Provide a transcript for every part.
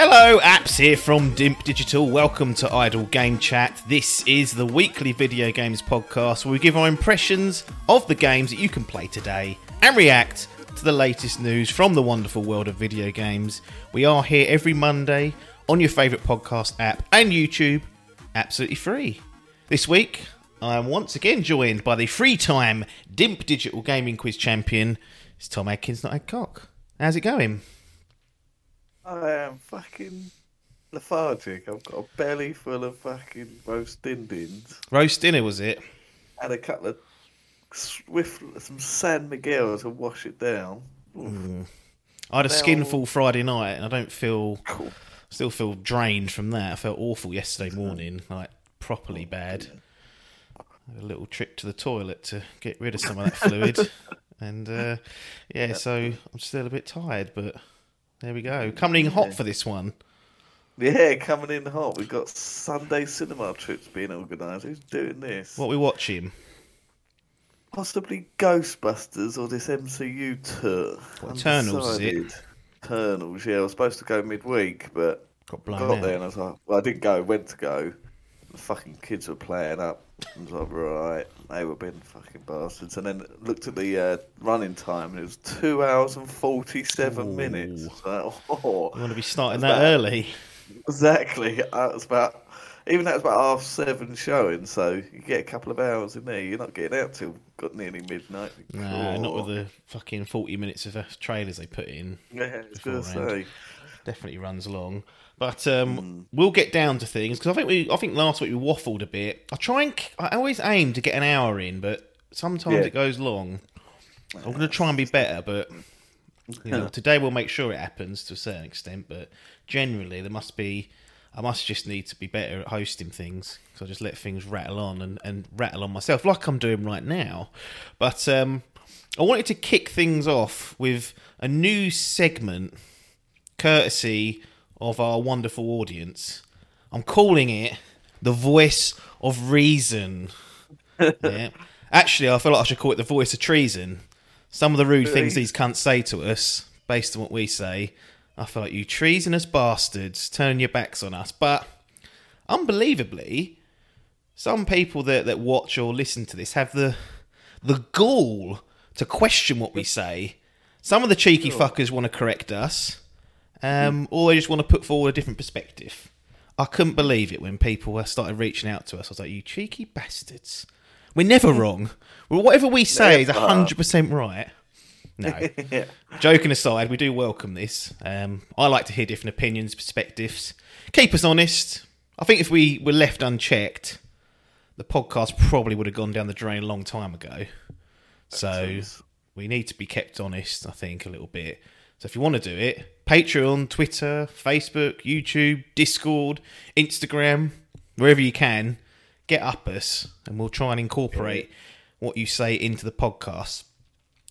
Hello, apps here from Dimp Digital. Welcome to Idle Game Chat. This is the weekly video games podcast where we give our impressions of the games that you can play today and react to the latest news from the wonderful world of video games. We are here every Monday on your favourite podcast app and YouTube, absolutely free. This week, I am once again joined by the free time Dimp Digital Gaming Quiz champion. It's Tom Adkins, not Adcock. How's it going? I am fucking lethargic. I've got a belly full of fucking roast din-dins Roast dinner, was it? and a couple of swift some San Miguel to wash it down. Oof. I had a Now- skinful Friday night, and I don't feel Cool. still feel drained from that. I felt awful yesterday morning, like properly bad. A little trip to the toilet to get rid of some of that fluid, and uh, yeah, so I'm still a bit tired, but there we go. Coming in hot for this one. Yeah, coming in hot. We've got Sunday cinema trips being organised. Who's doing this? What we watching? Possibly Ghostbusters or this MCU tour. What, Eternals, is it? Eternals, yeah. I was supposed to go midweek, but Got blown got out. there and I was like, well, I didn't go, went to go. The fucking kids were playing up. I was like, right, they were being fucking bastards. And then looked at the uh, running time and it was two hours and 47 Ooh. minutes. So, oh, You want to be starting that, that? early? exactly. It was about, even that was about half seven showing, so you get a couple of hours in there. You're not getting out till got nearly midnight. Nah, not with Oh. the fucking 40 minutes of uh, trailers they put in. Yeah, I was going to say. Definitely runs long. But um, Hmm. we'll get down to things because I think we, I think last week we waffled a bit. I try and, I always aim to get an hour in, but sometimes Yeah. it goes long. I'm going to try and be better, but you know, today we'll make sure it happens to a certain extent. But generally, there must be, I must just need to be better at hosting things. So I just let things rattle on and, and rattle on myself, like I'm doing right now. But um, I wanted to kick things off with a new segment courtesy of our wonderful audience. I'm calling it the voice of reason. yeah. Actually, I feel like I should call it the voice of treason. Some of the rude things these cunts say to us, based on what we say, I feel like you treasonous bastards turning your backs on us. But unbelievably, some people that, that watch or listen to this have the the gall to question what we say. Some of the cheeky fuckers want to correct us, um, or they just want to put forward a different perspective. I couldn't believe it when people started reaching out to us. I was like, "You cheeky bastards! We're never wrong. Well, whatever we say is Never. hundred percent right." No, Yeah. joking aside, we do welcome this. Um, I like to hear different opinions, perspectives. Keep us honest. I think if we were left unchecked, the podcast probably would have gone down the drain a long time ago. So we need to be kept honest, I think, a little bit. So if you want to do it, Patreon, Twitter, Facebook, YouTube, Discord, Instagram, wherever you can, get up us and we'll try and incorporate what you say into the podcast.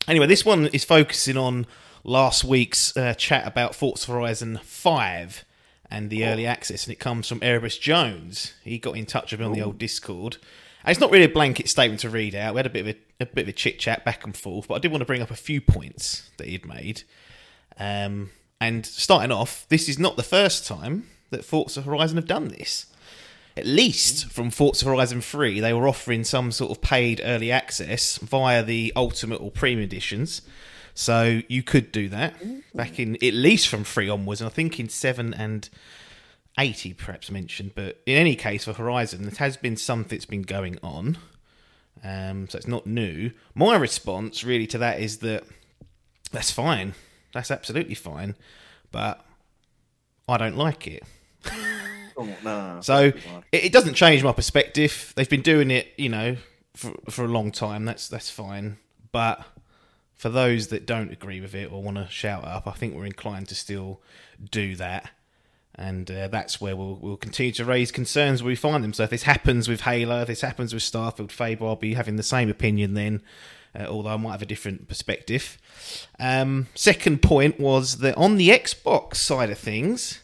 Anyway, this one is focusing on last week's uh, chat about Forza Horizon 5 and the early access, and it comes from Erebus Jones. He got in touch with me on the old Discord. And it's not really a blanket statement to read out. We had a bit of a, a bit of a chit chat back and forth, but I did want to bring up a few points that he'd made. Um, and starting off, this is not the first time that Forza Horizon have done this at least from Forza Horizon 3, they were offering some sort of paid early access via the Ultimate or Premium editions. So you could do that back in at least from 3 onwards, and I think in 7 and 80 perhaps mentioned. But in any case, for Horizon, it has been something that's been going on. Um, so it's not new. My response really to that is that that's fine. That's absolutely fine. But I don't like it. Oh, no. So it, it doesn't change my perspective. They've been doing it, you know, for for a long time. That's that's fine. But for those that don't agree with it or want to shout up, I think we're inclined to still do that. And uh, that's where we'll, we'll continue to raise concerns where we find them. So if this happens with Halo, if this happens with Starfield, Fable, I'll be having the same opinion then, uh, although I might have a different perspective. Um, second point was that on the Xbox side of things,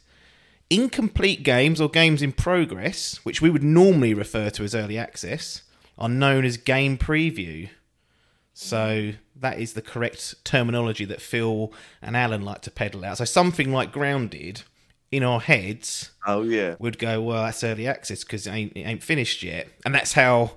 incomplete games or games in progress, which we would normally refer to as early access, are known as game preview. So that is the correct terminology that Phil and Alan like to peddle out. So something like Grounded in our heads Oh yeah. would go, well, that's early access because it ain't, it ain't finished yet. And that's how.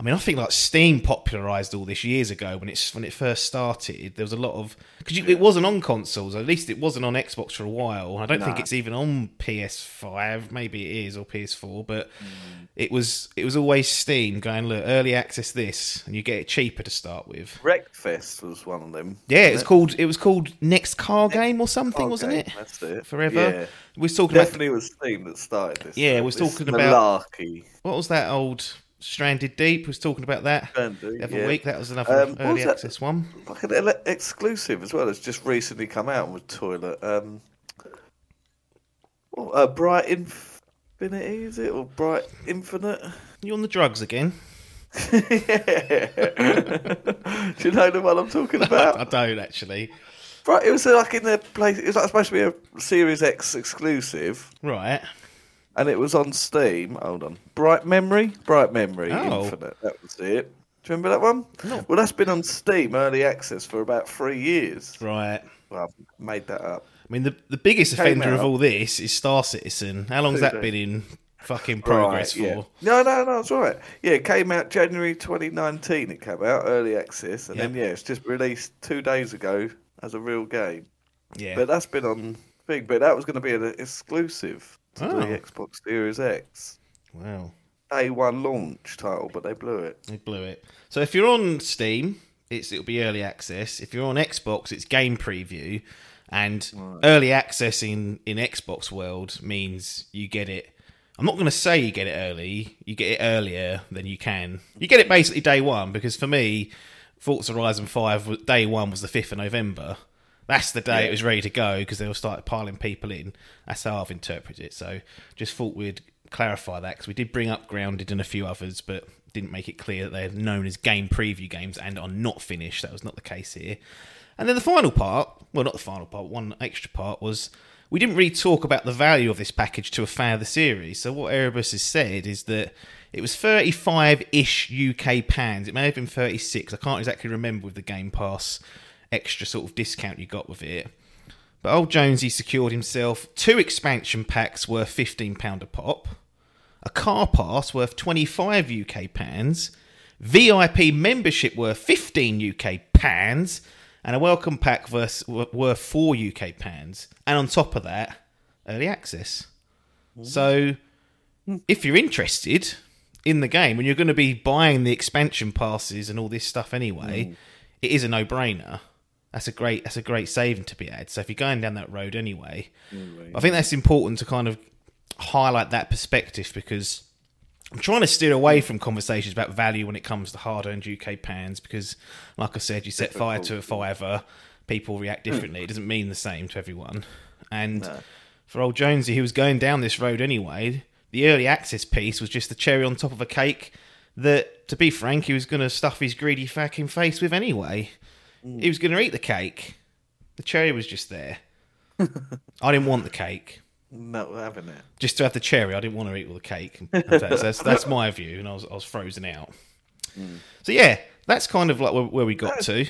I mean, I think like Steam popularized all this years ago when it's when it first started. There was a lot of because it wasn't on consoles. At least it wasn't on Xbox for a while. I don't think it's even on PS5. Maybe it is or PS4, but mm. it was it was always Steam going look early access this, and you get it cheaper to start with. Wreckfest was one of them. Yeah, it called it was called Next Car Game or something, Okay, wasn't it? That's it. Forever. Yeah. We're talking about Definitely was Steam that started this. Yeah, we're talking about- malarkey. what was that old Stranded Deep? Was talking about that Stranded, the other yeah. week. That was another Um, early was access one. Like an ele- exclusive as well. It's just recently come out with Toilet. Um, oh, uh, Bright Infinity is it or Bright Infinite? You on the drugs again? yeah. Do you know the one I'm talking about? I don't actually. right, it was uh, like in the place. It was like supposed to be a Series X exclusive, Right. And it was on Steam. Hold on, Bright Memory, Bright Memory Oh. Infinite. That was it. Do you remember that one? No. Well, that's been on Steam early access for about three years. Right. Well, I've made that up. I mean, the the biggest Came offender of all this is Star Citizen. How long's that been in fucking progress Right, yeah. for? No, no, no, it's all right. Yeah, it came out January 2019. It came out early access, and then yeah, it's just released two days ago as a real game. Yeah. But that's been on thing. But that was going to be an exclusive to Oh. the Xbox Series X. wow. Day one launch title, but they blew it. They blew it. So if you're on Steam, it's it'll be early access. If you're on Xbox, it's game preview. And early access in, in Xbox world means you get it. I'm not going to say you get it early. You get it earlier than you can. You get it basically day one because for me, Forza Horizon Five day one was the fifth of November. That's the day it was ready to go because they all started piling people in. That's how I've interpreted it. So just thought we'd clarify that because we did bring up Grounded and a few others, but didn't make it clear that they're known as game preview games and are not finished. That was not the case here. And then the final part, well, not the final part, one extra part was we didn't really talk about the value of this package to a fan of the series. So what Erebus has said is that it was 35-ish UK pounds. It may have been 36. I can't exactly remember with the Game Pass extra sort of discount you got with it. But old Jonesy secured himself two expansion packs worth £15 a pop, a car pass worth 25 UK pounds, VIP membership worth 15 UK pounds, and a welcome pack worth, worth 4 UK pounds. And on top of that, early access. So if you're interested in the game and you're going to be buying the expansion passes and all this stuff anyway, mm. it is a no-brainer. That's a great that's a great saving to be had. So if you're going down that road anyway, I think that's important to kind of highlight that perspective because I'm trying to steer away from conversations about value when it comes to hard-earned UK pounds because, like I said, you set fire to a fiver, people react differently. It doesn't mean the same to everyone. And for old Jonesy, who was going down this road anyway, the early access piece was just the cherry on top of a cake that, to be frank, he was going to stuff his greedy fucking face with anyway. He was going to eat the cake. The cherry was just there. I didn't want the cake. Not having it. Just to have the cherry, I didn't want to eat all the cake. That's, that's, that's my view, and I was, I was frozen out. So yeah, that's kind of like where, where we got to.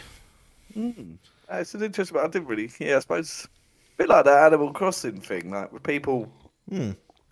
Uh, It's an interesting. I didn't really. Yeah, I suppose a bit like that Animal Crossing thing. Like with people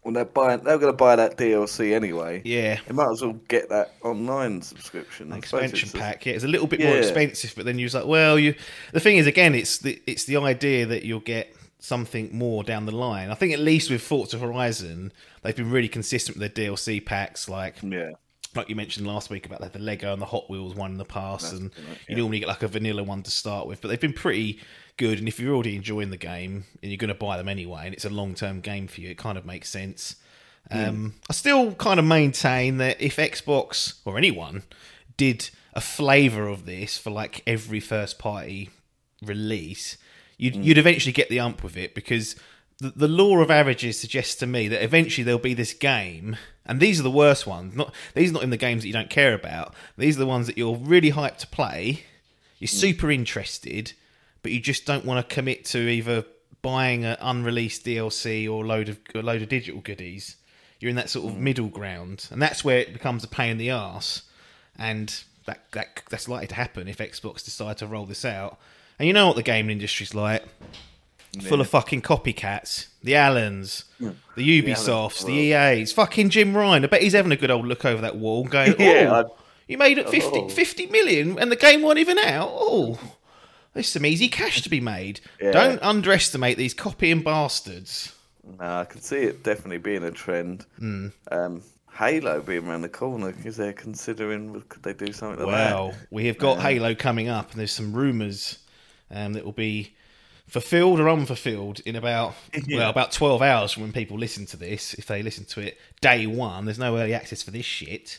when they're buying, they're going to buy that DLC anyway. Yeah, They might as well get that online subscription. Suppose expansion it's a- pack. Yeah, it's a little bit more expensive, but then you're like, well, you. The thing is, again, it's the it's the idea that you'll get something more down the line. I think at least with Forza Horizon, they've been really consistent with their DLC packs, like Yeah. like you mentioned last week about like, the Lego and the Hot Wheels one in the past, and right, you normally get like a vanilla one to start with. But they've been pretty good, and if you're already enjoying the game and you're going to buy them anyway, and it's a long term game for you, it kind of makes sense. Hmm. Um, I still kind of maintain that if Xbox or anyone did a flavor of this for like every first party release, you'd, hmm. you'd eventually get the ump with it because the, the law of averages suggests to me that eventually there'll be this game, and these are the worst ones. Not these are not in the games that you don't care about. These are the ones that you're really hyped to play. You're hmm. super interested, but you just don't want to commit to either buying an unreleased DLC or a load of a load of digital goodies. You're in that sort of mm. middle ground, and that's where it becomes a pain in the ass. And that, that that's likely to happen if Xbox decide to roll this out. And you know what the gaming industry's like full of fucking copycats. The Allens, the Ubisofts, the, EAs, fucking Jim Ryan. I bet he's having a good old look over that wall, going, "Oh, Yeah, I- you made it 50, Oh. 50 million, and the game wasn't even out. Oh, there's some easy cash to be made. Yeah. Don't underestimate these copying bastards." No, I can see it definitely being a trend. Hmm. Um, Halo being around the corner, because they're considering could they do something like that? Well, we have got Halo coming up, and there's some rumours um, that will be fulfilled or unfulfilled in about well about 12 hours from when people listen to this. If they listen to it day one, there's no early access for this shit.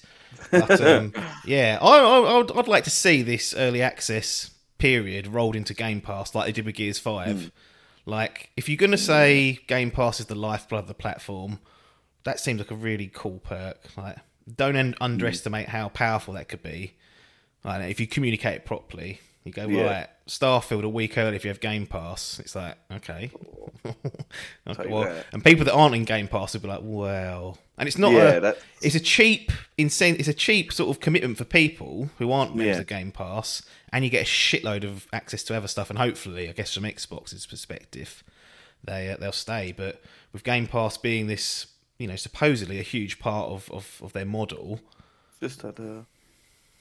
But um, yeah, I, I, I'd, I'd like to see this early access period rolled into Game Pass like they did with Gears Five. Hmm. Like, if you're going to say Game Pass is the lifeblood of the platform, that seems like a really cool perk. Like, don't un- hmm. underestimate how powerful that could be. Like, if you communicate it properly, you go Yeah. right. Starfield a week early if you have Game Pass. It's like okay, okay well, that. and people that aren't in Game Pass will be like, well, and it's not Yeah, a, that's- it's a cheap incent, it's a cheap sort of commitment for people who aren't members Yeah. of Game Pass, and you get a shitload of access to other stuff, and hopefully, I guess from Xbox's perspective, they uh, they'll stay. But with Game Pass being this, you know, supposedly a huge part of of, of their model, Just had a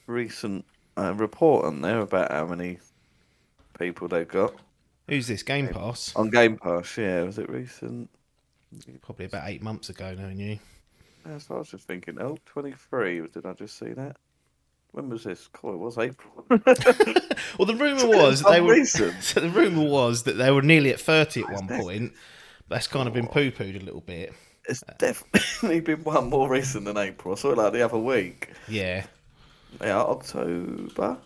recent uh, report on there about how many people they've got who's this Game Pass? on Game Pass. Yeah, was it recent? Probably about eight months ago, knowing you. Yeah, so I was just thinking, oh, 23. Did I just see that? When was this? Cool, it was April. Well, the rumor was that they were. Recent. So the rumor was that they were nearly at thirty at one point. That's kind of been oh. poo pooed a little bit. It's definitely been one more recent than April. I saw it like the other week. Yeah, Yeah, October.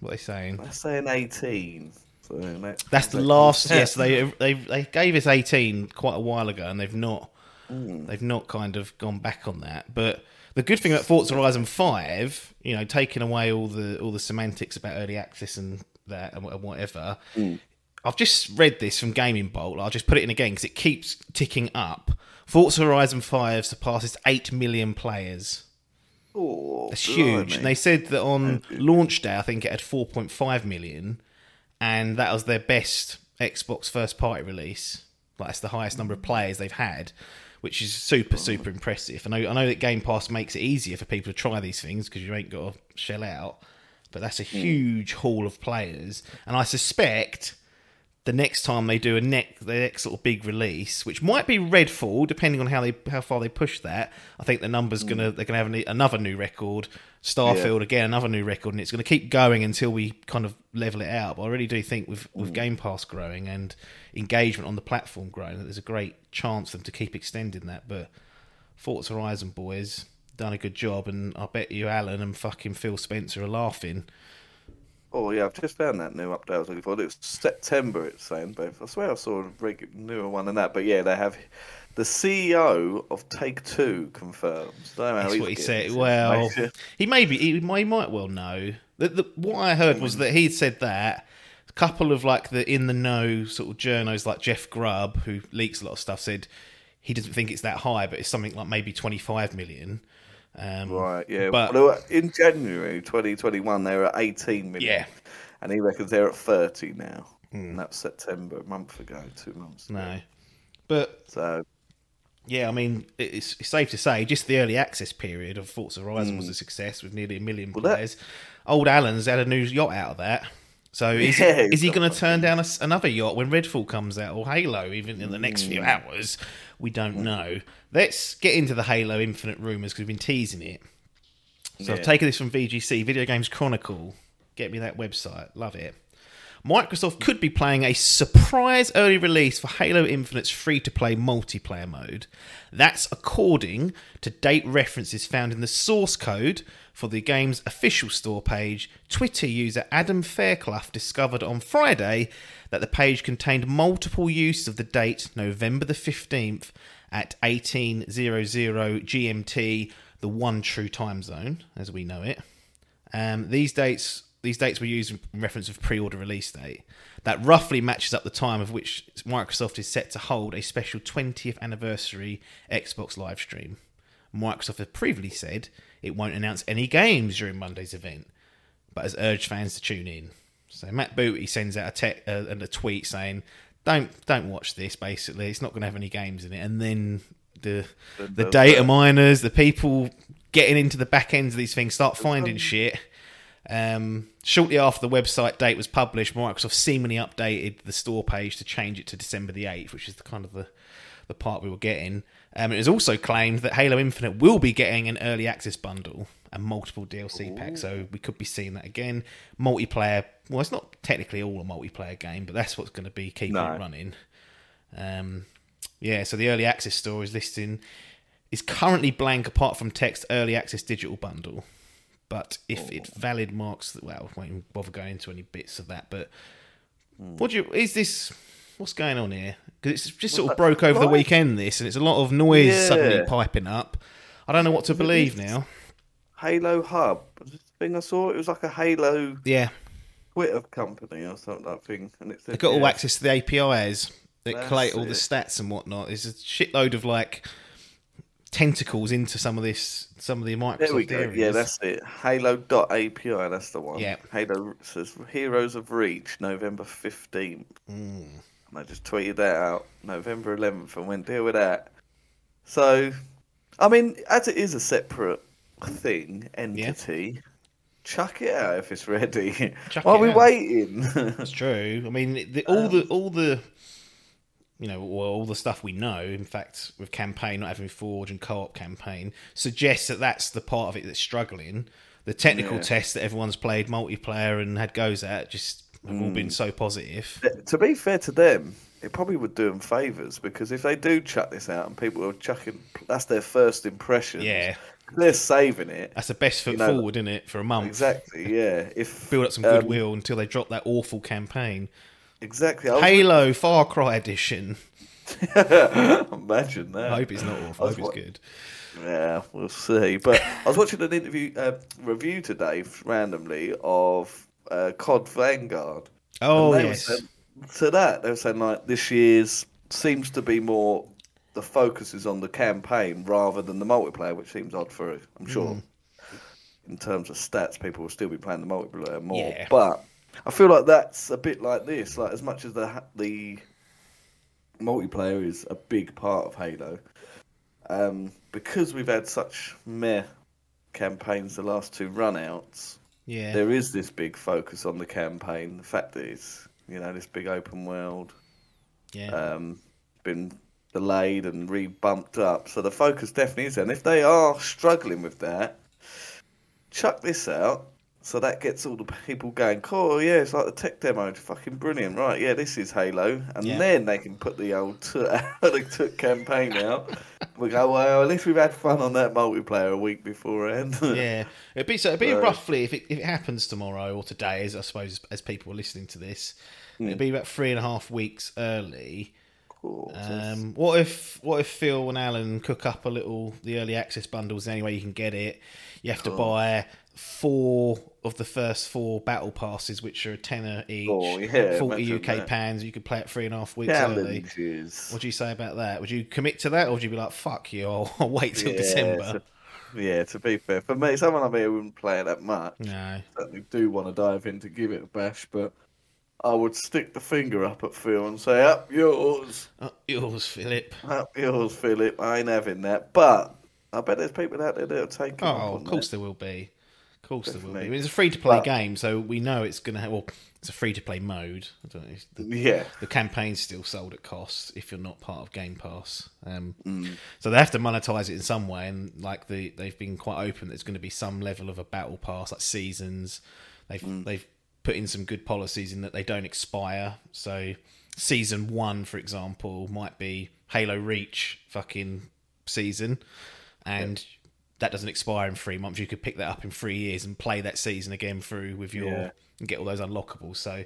What are they saying? That's saying 18. So that, That's the last. Yes, they they they gave us eighteen quite a while ago, and they've not mm. they've not kind of gone back on that. But the good thing about Forza Horizon Five, you know, taking away all the all the semantics about early access and that and wha- and whatever. Mm. I've just read this from Gaming Bolt. I'll just put it in again because it keeps ticking up. Forza Horizon Five surpasses eight million players. Oh, It's huge. And they said that on uh, launch day, I think it had 4.5 million, and that was their best Xbox first party release. Like, that's the highest number of players they've had, which is super, super impressive. I know, I know that Game Pass makes it easier for people to try these things because you ain't got to shell out, but that's a hmm. huge haul of players. And I suspect the next time they do a neck the next sort of big release, which might be Redfall, depending on how they how far they push that. I think the number's gonna mm. they're gonna have an- another new record. Starfield again, another new record, and it's to keep going until we kind of level it out. But I really do think with with mm. Game Pass growing and engagement on the platform growing, that there's a great chance for them to keep extending that. But Forza Horizon boys done a good job, and I bet you Alan and fucking Phil Spencer are laughing. Oh yeah, I've just found that new update I was looking for. It was September. It's saying, but I swear I saw a reg- newer one than that. But yeah, they have the CEO of Take Two confirms. Don't know That's what he said. Well, he maybe. He, might- he might well know. The, the, what I heard was that he'd said that a couple of like the in the know sort of journos like Jeff Grubb, who leaks a lot of stuff, said he doesn't think it's that high, but it's something like maybe twenty five million. Um, Right, yeah. But- well, in January 2021, they were at 18 million. Yeah. And he reckons they're at 30 now. And that's September, a month ago, two months ago. no, but So, Yeah, I mean, it's, it's safe to say just the early access period of Forza Horizon was a success with nearly a million Hmm. that- players. Old Alan's had a new yacht out of that. So is, Yeah, is he going to turn down a another yacht when Redfall comes out or Halo even in the next Hmm. few hours? We don't know. Let's get into the Halo Infinite rumours because we've been teasing it. So I've taken this from VGC, Video Games Chronicle. Get me that website. Love it. Microsoft could be playing a surprise early release for Halo Infinite's free to play multiplayer mode. That's according to date references found in the source code for the game's official store page. Twitter user Adam Fairclough discovered on Friday that the page contained multiple use of the date November the 15th at 1800 GMT, the one true time zone as we know it. Um, these dates these dates were used in reference of pre-order release date. That roughly matches up the time of which Microsoft is set to hold a special 20th anniversary Xbox live stream. Microsoft has previously said it won't announce any games during Monday's event, but has urged fans to tune in. So Matt Booty sends out a, te- uh, and a tweet saying, "Don't don't watch this. Basically, it's not going to have any games in it." And then the the data miners, the people getting into the back ends of these things, start finding shit. Um, shortly after the website date was published, Microsoft seemingly updated the store page to change it to December the eighth, which is the kind of the the part we were getting. Um, it was also claimed that Halo Infinite will be getting an early access bundle and multiple DLC packs, so we could be seeing that again. Multiplayer, well, it's not technically all a multiplayer game, but that's what's going to be keeping No. it running. Um, yeah, so the early access store is listing is currently blank apart from text early access digital bundle. But if it valid marks, well, I won't bother going into any bits of that. But what do you is this? What's going on here? Because it's just sort of broke over the weekend. This and it's a lot of noise Yeah. suddenly piping up. I don't know what to believe now. Halo Hub. Was this the thing I saw? It was like a Halo Yeah, Twitter company or something that thing, and it's they've got all access to the APIs that That's collate all the it. stats and whatnot. There's a shitload of like tentacles into some of this, some of the Microsoft There we go. areas. Yeah, that's it. Halo.api, that's the one. Yeah. Halo says Heroes of Reach, November 15th. Mm. And I just tweeted that out November 11th and went, deal with that. So, I mean, as it is a separate thing, entity, chuck it out if it's ready. Chuck Why are we out. waiting? That's true. I mean, the, all the all the you know, all the stuff we know. In fact, with campaign not having forge and co-op campaign suggests that that's the part of it that's struggling. The technical Yeah. tests that everyone's played multiplayer and had goes at just have all Mm. been so positive. to be fair to them, it probably would do them favours because if they do chuck this out and people are chucking, that's their first impression. Yeah, They're saving it. that's the best foot You know, forward, isn't it, for a month? Exactly, yeah. If Build up some um, goodwill until they drop that awful campaign. exactly. I was- Halo Far Cry edition. Imagine that. I hope it's not awful. I I hope it's good. Yeah, we'll see. But I was watching an interview uh, review today randomly of uh, COD Vanguard. Oh yes, saying- to that, they were saying like this year's seems to be more the focus is on the campaign rather than the multiplayer, which seems odd for I'm sure. Mm. In terms of stats, people will still be playing the multiplayer more. Yeah. But I feel like that's a bit like this. Like as much as the the multiplayer is a big part of Halo, um, because we've had such meh campaigns the last two runouts yeah. there is this big focus on the campaign. The fact that it's you know this big open world yeah. um, been delayed and re-bumped up, so the focus definitely is there. And if they are struggling with that, chuck this out. So that gets all the people going, cool, yeah, it's like the tech demo, it's fucking brilliant, right? Yeah, this is Halo. And Yeah. then they can put the old took, the took campaign out. We go, well, at least we've had fun on that multiplayer a week beforehand. yeah, it'd be so. It'd be So- roughly if it, if it happens tomorrow or today, as I suppose as people are listening to this, Hmm. it'd be about three and a half weeks early. Cool. Um, what if what if Phil and Alan cook up a little the early access bundles the only way you can get it? You have to buy four of the first four battle passes, which are a tenner each, Oh, yeah, forty UK that. pounds. You could play it three and a half weeks early. What do you say about that? Would you commit to that, or would you be like, "Fuck you, I'll, I'll wait till December"? To, yeah, to be fair, for me, someone like me wouldn't play it that much, No, certainly do want to dive in to give it a bash, but I would stick the finger up at Phil and say, up yours, Up yours, Philip. up yours, Philip. I ain't having that. But I bet there's people out there that'll take it. Oh, of course there will be. Of course there will be. I mean, it's a free to play game, so we know it's going to have. Well, it's a free to play mode. I don't know. The, Yeah. the campaign's still sold at cost if you're not part of Game Pass. Um, Mm. So they have to monetize it in some way, and like the they've been quite open. That there's going to be some level of a battle pass, like seasons. They've Mm. they've put in some good policies in that they don't expire. So season one, for example, might be Halo Reach fucking season, and that doesn't expire in three months. You could pick that up in three years and play that season again through with your Yeah. and get all those unlockables. So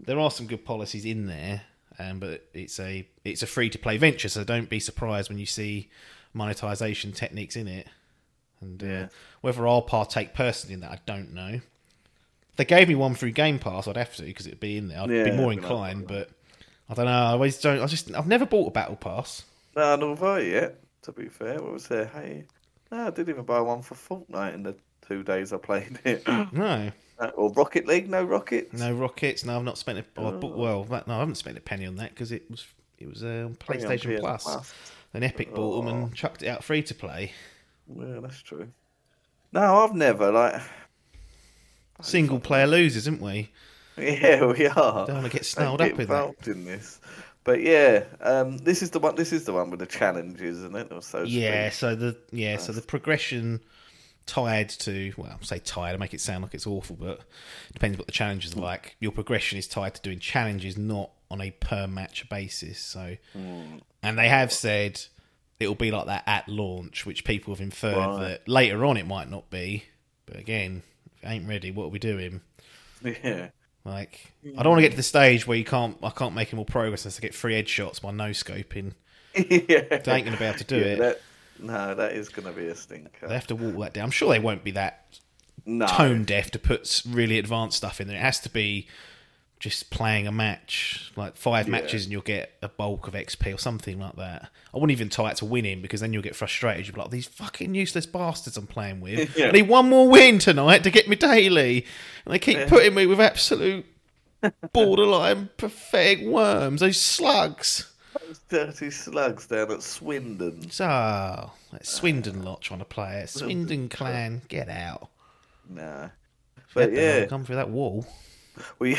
there are some good policies in there, um, but it's a it's a free to play venture. So don't be surprised when you see monetization techniques in it. And uh, Yeah. whether I'll partake personally in that, I don't know. If they gave me one through Game Pass, I'd have to because it'd be in there. I'd be Yeah, more be like, inclined, but I don't know. I always don't. I just I've never bought a Battle Pass. No, not have it yet. To be fair, what was there? Hey, no, I didn't even buy one for Fortnite in the two days I played it. No, Uh, or Rocket League? No Rockets. no rockets. No, I've not spent a. oh, bought- Oh. well, that, no, I haven't spent a penny on that because it was it was uh, on it on PlayStation Plus. Then Epic bought them Oh. and chucked it out free to play. Yeah, that's true. No, I've never like. Single player losers, isn't we? Yeah, we are. Don't wanna get Don't snarled get up with that. involved in this. But yeah, um, this is the one. This is the one with the challenges, isn't it? Or so Yeah. speak. So the yeah, so the progression tied to well, say tied. I make it sound like it's awful, but it depends what the challenges are like. Your progression is tied to doing challenges, not on a per match basis. So, and they have said it'll be like that at launch, which people have inferred Right. that later on it might not be. But again, ain't ready, what are we doing? Yeah. Like, I don't want to get to the stage where you can't, I can't make any more progress unless I get three headshots by no scoping. yeah. They ain't going to be able to do Yeah, it. that- no, that is going to be a stinker. They have to walk that down. I'm sure they won't be that no. tone deaf to put really advanced stuff in there. It has to be just playing a match, like five Yeah. matches, and you'll get a bulk of XP or something like that. I wouldn't even tie it to winning because then you'll get frustrated. You'll be like, these fucking useless bastards I'm playing with. Yeah. I need one more win tonight to get me daily. And they keep putting me with absolute borderline pathetic worms, those slugs. Those dirty slugs down at Swindon. So, that Swindon lot trying to play it. Swindon clan, get out. Nah. But yeah, come through that wall. you,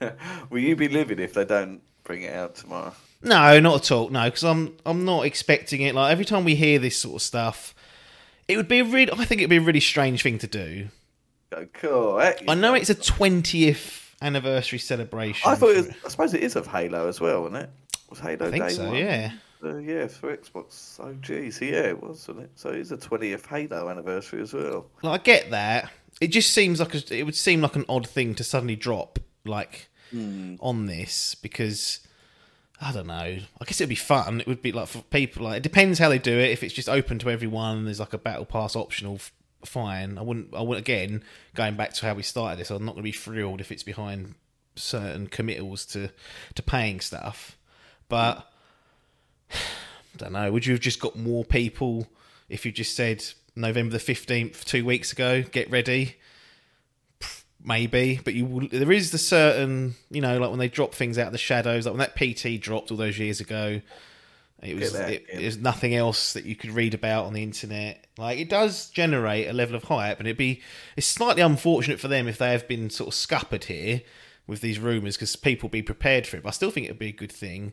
will you be livid if they don't bring it out tomorrow? No, not at all. No, because I'm I'm not expecting it. Like every time we hear this sort of stuff, it would be a really. I think it'd be a really strange thing to do. Go, cool. I know it's a twentieth anniversary celebration. I thought it was, I suppose it is of Halo as well, isn't it? Was Halo I think Day so. one? Yeah. Uh, yeah, for Xbox Oh, So yeah, it was, wasn't it? So it's a 20th Halo anniversary as well. Like I get that. It just seems like a, it would seem like an odd thing to suddenly drop like Hmm. on this because I don't know. I guess it'd be fun. It would be like for people. Like it depends how they do it. If it's just open to everyone, there's like a battle pass optional. Fine. I wouldn't. I wouldn't. Again, going back to how we started this, I'm not going to be thrilled if it's behind certain committals to to paying stuff. But I don't know. Would you have just got more people if you just said November the fifteenth two weeks ago? Get ready. Maybe, but you there is the certain you know like when they drop things out of the shadows, like when that PT dropped all those years ago. It was it, there's nothing else that you could read about on the internet. Like it does generate a level of hype, and it'd be it's slightly unfortunate for them if they have been sort of scuppered here with these rumors because people be prepared for it. But I still think it'd be a good thing.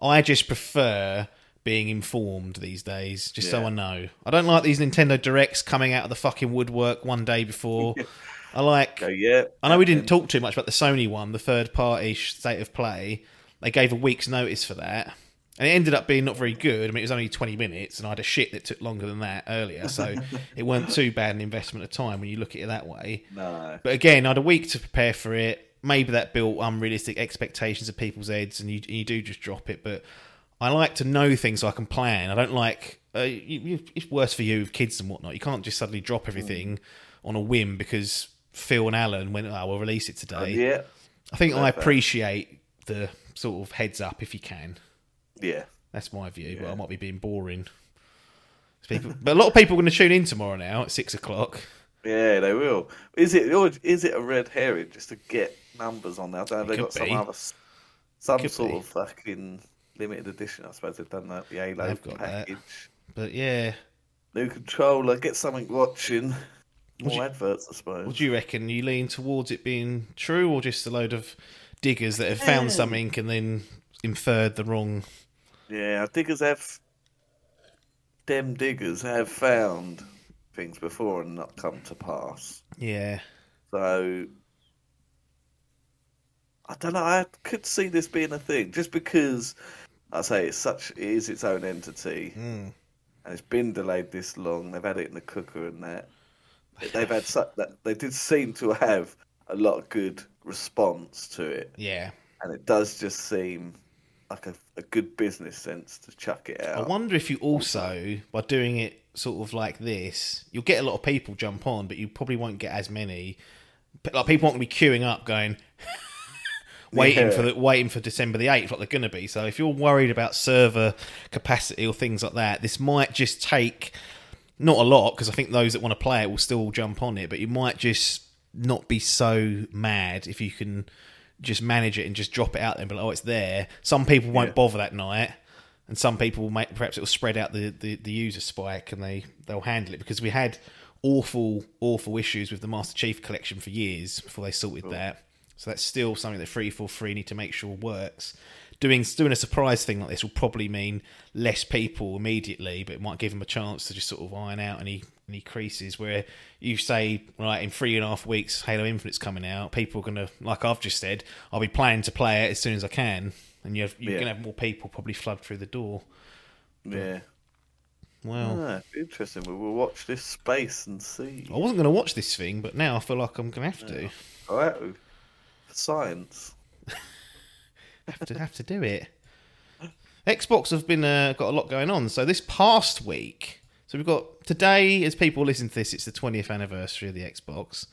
I just prefer being informed these days, just so I know. I don't like these Nintendo Directs coming out of the fucking woodwork one day before. I like. Yeah. I know we didn't talk too much about the Sony one, the third party state of play. They gave a week's notice for that. And it ended up being not very good. I mean, it was only 20 minutes, and I had a shit that took longer than that earlier. So it weren't too bad an investment of time when you look at it that way. No. But again, I had a week to prepare for it. Maybe that built unrealistic expectations of people's heads, and you, you do just drop it. But I like to know things so I can plan. I don't like. Uh, you, you, it's worse for you with kids and whatnot. You can't just suddenly drop everything on a whim because Phil and Alan went, "Oh, we'll release it today." Oh, yeah. I think I appreciate the sort of heads up if you can. Yeah. That's my view, but I might be being boring. People, but a lot of people are going to tune in tomorrow now at six o'clock. Yeah, they will. Is it or is it a red herring just to get numbers on there? Have they could got some be. other some Could sort be. of fucking limited edition? I suppose they've done that. The Halo They've got that. package, But yeah, new controller, get something watching. More adverts, I suppose. what do you reckon? You lean towards it being true, or just a load of diggers that have found Yeah. something and then inferred the wrong? Yeah, diggers have. Them diggers have found things before and not come to pass. Yeah, So I don't know. I could see this being a thing just because I say it's such it is its own entity, Mm. and it's been delayed this long. They've had it in the cooker and that. They've had such that they did seem to have a lot of good response to it, Yeah. and it does just seem like a, a good business sense to chuck it out. I wonder if you also, by doing it sort of like this, you'll get a lot of people jump on, but you probably won't get as many. Like people aren't going to be queuing up, going, waiting Yeah. for the waiting for December the eighth, like they're going to be. So if you're worried about server capacity or things like that, this might just take not a lot because I think those that want to play it will still jump on it, but you might just not be so mad if you can just manage it and just drop it out there and be like, oh, it's there. Some people won't Yeah. bother that night, and some people will make perhaps it will spread out the, the, the user spike and they they'll handle it because we had awful awful issues with the Master Chief collection for years before they sorted that. So that's still something that three four three need to make sure works. Doing doing a surprise thing like this will probably mean less people immediately, but it might give them a chance to just sort of iron out any any creases. Where you say right in three and a half weeks, Halo Infinite's coming out, people are gonna like I've just said, I'll be planning to play it as soon as I can, and you you're Yeah. gonna have more people probably flood through the door. Yeah, Well, Ah, interesting. We will watch this space and see. I wasn't going to watch this thing, but now I feel like I'm going to have to. All right, science. Have to have to do it. Xbox have been uh, got a lot going on. So this past week, so we've got today, as people listen to this, it's the 20th anniversary of the Xbox.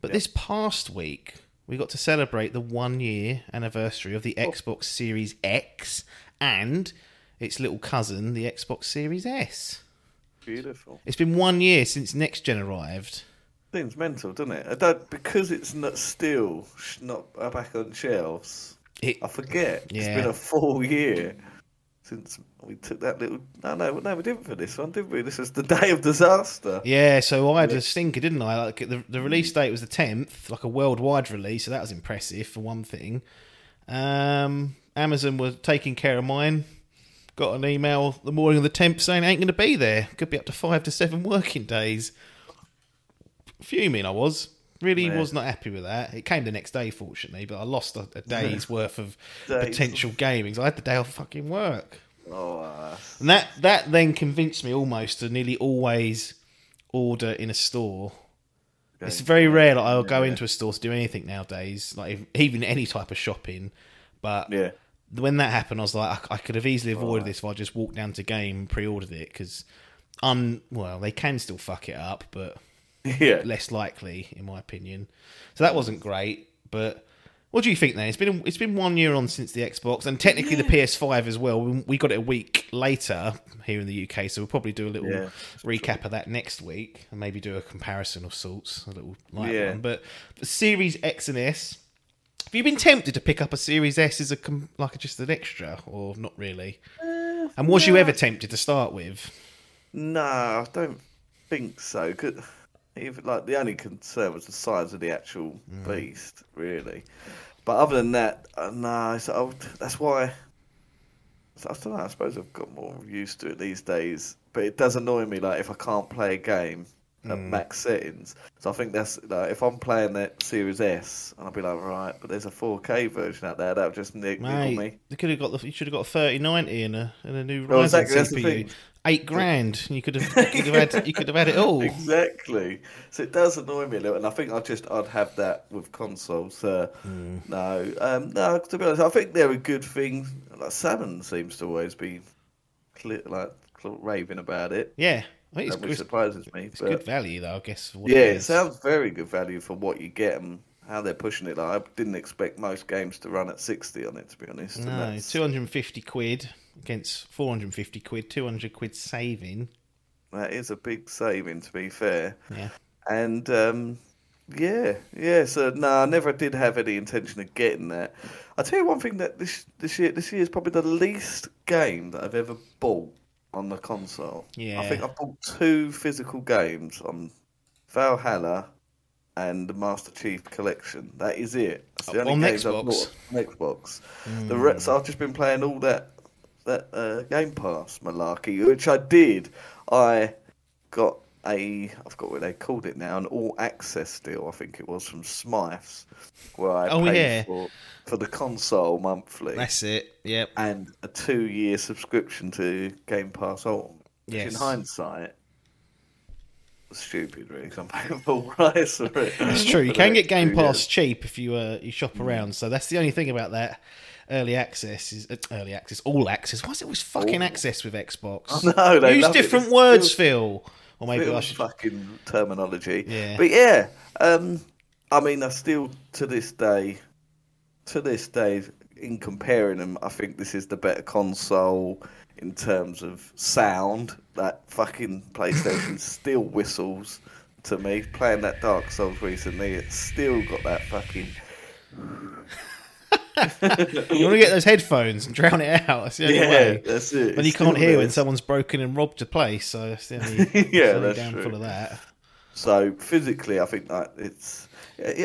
But this past week, we got to celebrate the one year anniversary of the Xbox Series X and its little cousin, the Xbox Series S. Beautiful. It's been one year since Next Gen arrived. Seems mental, doesn't it? I don't because it's not still not back on shelves. It, I forget. It's been a full year since we took that little. No, no, no, we didn't for this one, did we? This was the day of disaster. Yeah, so I had a stinker, didn't I? Like the the release date was the tenth, like a worldwide release, so that was impressive for one thing. Um, Amazon was taking care of mine. Got an email the morning of the tenth saying it ain't going to be there. Could be up to five to seven working days. Fuming, I was. Really Yeah. was not happy with that. It came the next day, fortunately, but I lost a, a day's worth of Days. potential gaming. So I had the day off fucking work. Oh, uh, And that that then convinced me almost to nearly always order in a store. It's very rare that I'll go into a store to do anything nowadays, like if, even any type of shopping. But yeah, when that happened, I was like, I, I could have easily avoided this if I just walked down to game and pre-ordered it because, un well, they can still fuck it up, but yeah. less likely, in my opinion. So that wasn't great. But what do you think then? It's been it's been one year on since the Xbox, and technically the PS5 as well. We got it a week later here in the UK, so we'll probably do a little Yeah, recap of that next week, and maybe do a comparison of sorts, a little light Yeah. one. But the Series X and S. Have you been tempted to pick up a Series S as a like just an extra, or not really? Uh, and was you ever tempted to start with? No, I don't think so. 'Cause Even like the only concern was the size of the actual beast, really. But other than that, uh, no. I, that's why. so I don't know. I suppose I've got more used to it these days. But it does annoy me, like if I can't play a game at max settings. So I think that's like if I'm playing that Series S, and I'll be like, right, but there's a 4K version out there that'll just nick, Mate, me. they could have got the. You should have got a thirty ninety and a and a new Well, Ryzen exactly, CPU. Eight grand. You could have. You could have had. You could have had it all. Exactly. So it does annoy me a little, and I think I just I'd have that with consoles. Uh, No, um, no. To be honest, I think they're a good thing. Like Salmon seems to always be clear, like raving about it, Yeah, I think it's, which surprises me. it's but good value though. I guess. Yeah, it it sounds very good value for what you get and how they're pushing it. Like, I didn't expect most games to run at sixty on it. To be honest, No, two hundred and fifty quid against four hundred and fifty quid. Two hundred quid saving. that is a big saving. To be fair. Yeah. And um, yeah, yeah. So no, I never did have any intention of getting that. I tell you one thing that this this year this year is probably the least game that I've ever bought on the console. Yeah. I think I bought two physical games on Valhalla and the Master Chief Collection. That is it. That's the only On games I've Xbox? bought on Xbox. The rest, so I've just been playing all that that uh, Game Pass malarkey, which I did. I got a I've got what they called it now an all access deal. I think it was from Smyths, where I Oh, paid yeah. for for the console monthly That's it. Yep. and a two year subscription to Game Pass Ultimate. Which Yes. in hindsight, was stupid really. I'm paying full price for it. It's true. You can get Game Pass years. cheap if you uh, you shop around. So that's the only thing about that early access is uh, early access, all access. Why's it always fucking All. access with Xbox? Know, they Use love it. different It's words, Phil. Or maybe I should. fucking terminology. Yeah. But yeah, um, I mean, I still to this day, to this day, in comparing them, I think this is the better console in terms of sound. That fucking PlayStation still whistles to me. Playing that Dark Souls recently, it's still got that fucking. You want to get those headphones and drown it out. That's the only Yeah, way. that's it. And you can't hear when someone's broken and robbed a place. So that's the only, Yeah, that's downfall true. of that. So physically, I think that it's.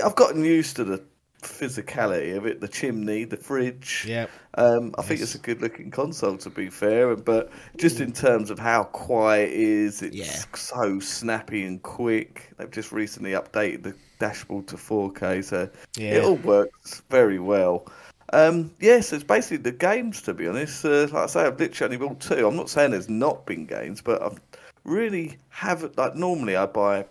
I've gotten used to the physicality of it, the chimney, the fridge. Yep. Um, I think it's a good looking console to be fair, but just in terms of how quiet it is, it's Yeah. so snappy and quick. They've just recently updated the dashboard to 4K, so Yeah. it all works very well. Um, yes, it's basically the games to be honest. Uh, like I say, I've literally only bought two. I'm not saying there's not been games, but I've really haven't. Like normally, I buy.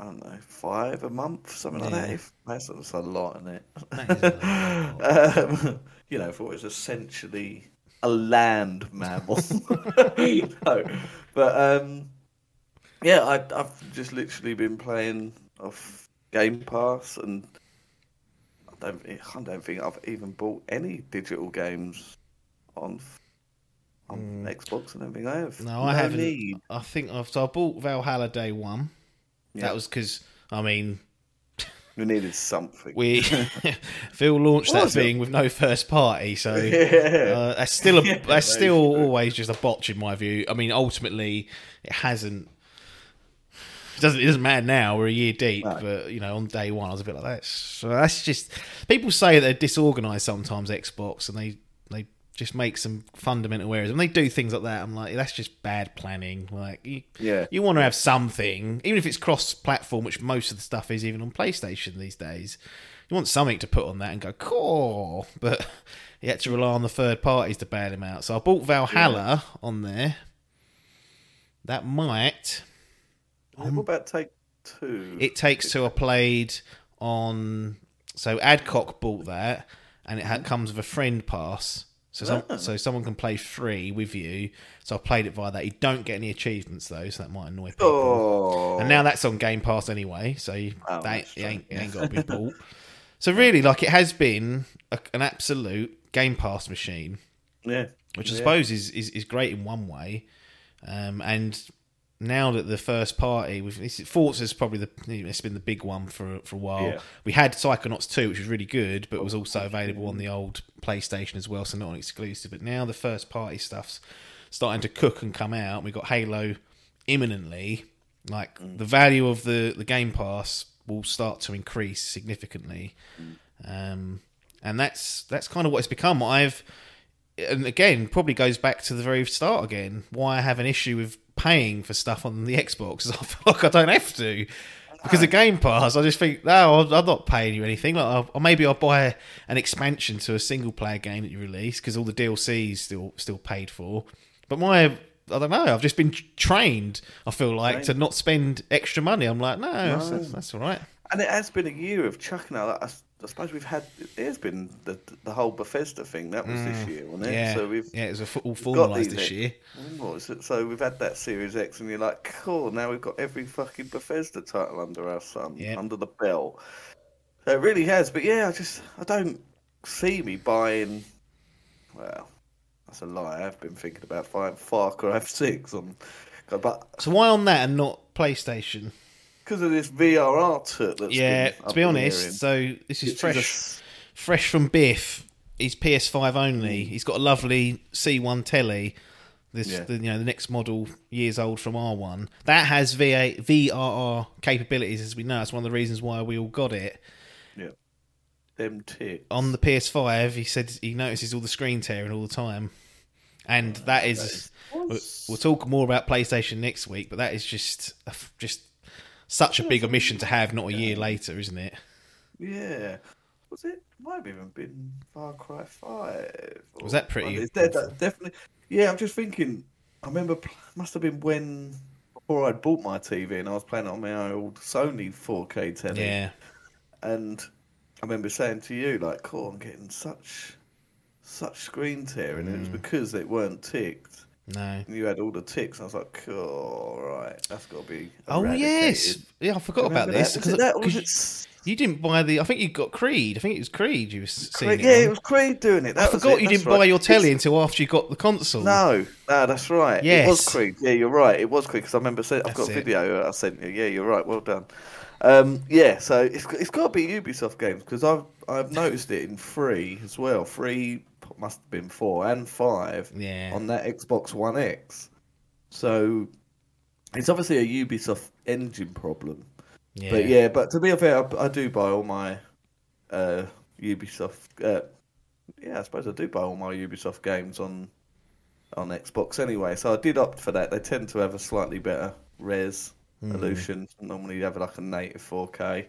I don't know, five a month, something like that. If that's, that's a lot, isn't it? That is a lot. um, you know, for what is essentially a land mammal. no, but um, yeah, I, I've just literally been playing off Game Pass, and I don't, I don't think I've even bought any digital games on on Xbox. I don't think I have. Mm. No, I haven't. Need. I think I've, so I bought Valhalla Day One. Yeah. That was because I mean We needed something. we Phil launched that was it? thing with no first party, so Yeah. uh, that's still a, Yeah, that's still always just a botch in my view. I mean, ultimately, it hasn't. It doesn't it doesn't matter now? We're a year deep, but you know, on day one, I was a bit like that. So that's just people say they're disorganized sometimes. Xbox and they they just make some fundamental errors. When they do things like that, I'm like, that's just bad planning. Like you, Yeah. you want to have something, even if it's cross-platform, which most of the stuff is, even on PlayStation these days. You want something to put on that and go, cool. But you had to rely on the third parties to bail him out. So I bought Valhalla on there. That might. What about Take Two? It takes two I played on. So Adcock bought that, and it had, comes with a friend pass. So some, Ah. so someone can play free with you. So I played it via that. You don't get any achievements though, so that might annoy people. Oh, And now that's on Game Pass anyway, so you, Oh, that it ain't, it ain't got to be bought. So really, like it has been a, an absolute Game Pass machine, yeah, which I Yeah. suppose is, is, is great in one way. Um, and now that the first party, with this, Forza's probably the it's been the big one for for a while. Yeah. We had Psychonauts 2, which was really good, but was also available on the old PlayStation as well, so not an exclusive. But now the first party stuff's starting to cook and come out. We got Halo imminently. Like Mm. the value of the the Game Pass will start to increase significantly, Mm. um, and that's that's kind of what it's become. I've and again probably goes back to the very start again. Why I have an issue with paying for stuff on the Xbox I feel like I don't have to. Because the Game Pass, I just think, no, I'm I'm not paying you anything. Like, I'll- or maybe I'll buy an expansion to a single player game that you release because all the DLC is still still paid for. But my, I don't know. I've just been trained. I feel like to not spend extra money. I'm like, no, That's, that's, that's all right. and it has been a year of chucking out. I, I suppose we've had. It has been the the whole Bethesda thing. That was this year, wasn't it? Mm. Yeah, So we've yeah, it was a, all formalised this year. What is it? So we've had that Series X, and you're like, cool. Now we've got every fucking Bethesda title under our thumb, Yeah. under the belt. So it really has. But yeah, I just I don't see me buying. Well, that's a lie. I have been thinking about buying Far Cry Six on, but So why on that and not PlayStation? Because of this VRR took that's Yeah, to be honest, so this is Which fresh, fresh from Biff. He's PS5 Mm. only. He's got a lovely C1 telly. This, Yeah. the, you know, the next model years old from R1 that has VA, VRR capabilities, as we know. That's one of the reasons why we all got it. yeah, them tits. On the PS5, he said he notices all the screen tearing all the time. and that is. We'll, we'll talk more about PlayStation next week, but that is just just such a big omission to have not a year later, isn't it? Yeah. Was it? Might have even been Far Cry Five. Was that pretty- that- definitely. Yeah, I'm just thinking. I remember. Must have been when before I'd bought my TV and I was playing on my old Sony 4K telly. Yeah, And I remember saying to you, like, "Cool, I'm getting such such screen tearing." And it was Mm. because they weren't ticked. No. You had all the ticks. I was like, "Cool, all right, that's got to be." Oh yes, yeah, I forgot about this? Was it that? was you, it you didn't buy the. I think you got Creed. I think it was Creed. You were seeing Creed, it yeah, on. it was Creed doing it. I That was forgot it, you that's didn't buy your telly It's- until after you got the console. No, no, that's right. It Yes. was Creed. Yeah, you're right. It was Creed because I remember saying I've got a it. video I sent you. Yeah, you're right. Well done. Um, yeah, so it's it's got to be Ubisoft games because I've I've noticed it in three as well. Three must have been four and five Yeah. on that Xbox One X. So it's obviously a Ubisoft engine problem. Yeah. But yeah, but to be fair, I, I do buy all my uh, Ubisoft. Uh, yeah, I suppose I do buy all my Ubisoft games on on Xbox anyway. So I did opt for that. They tend to have a slightly better res resolution. Normally, you have like a native 4K.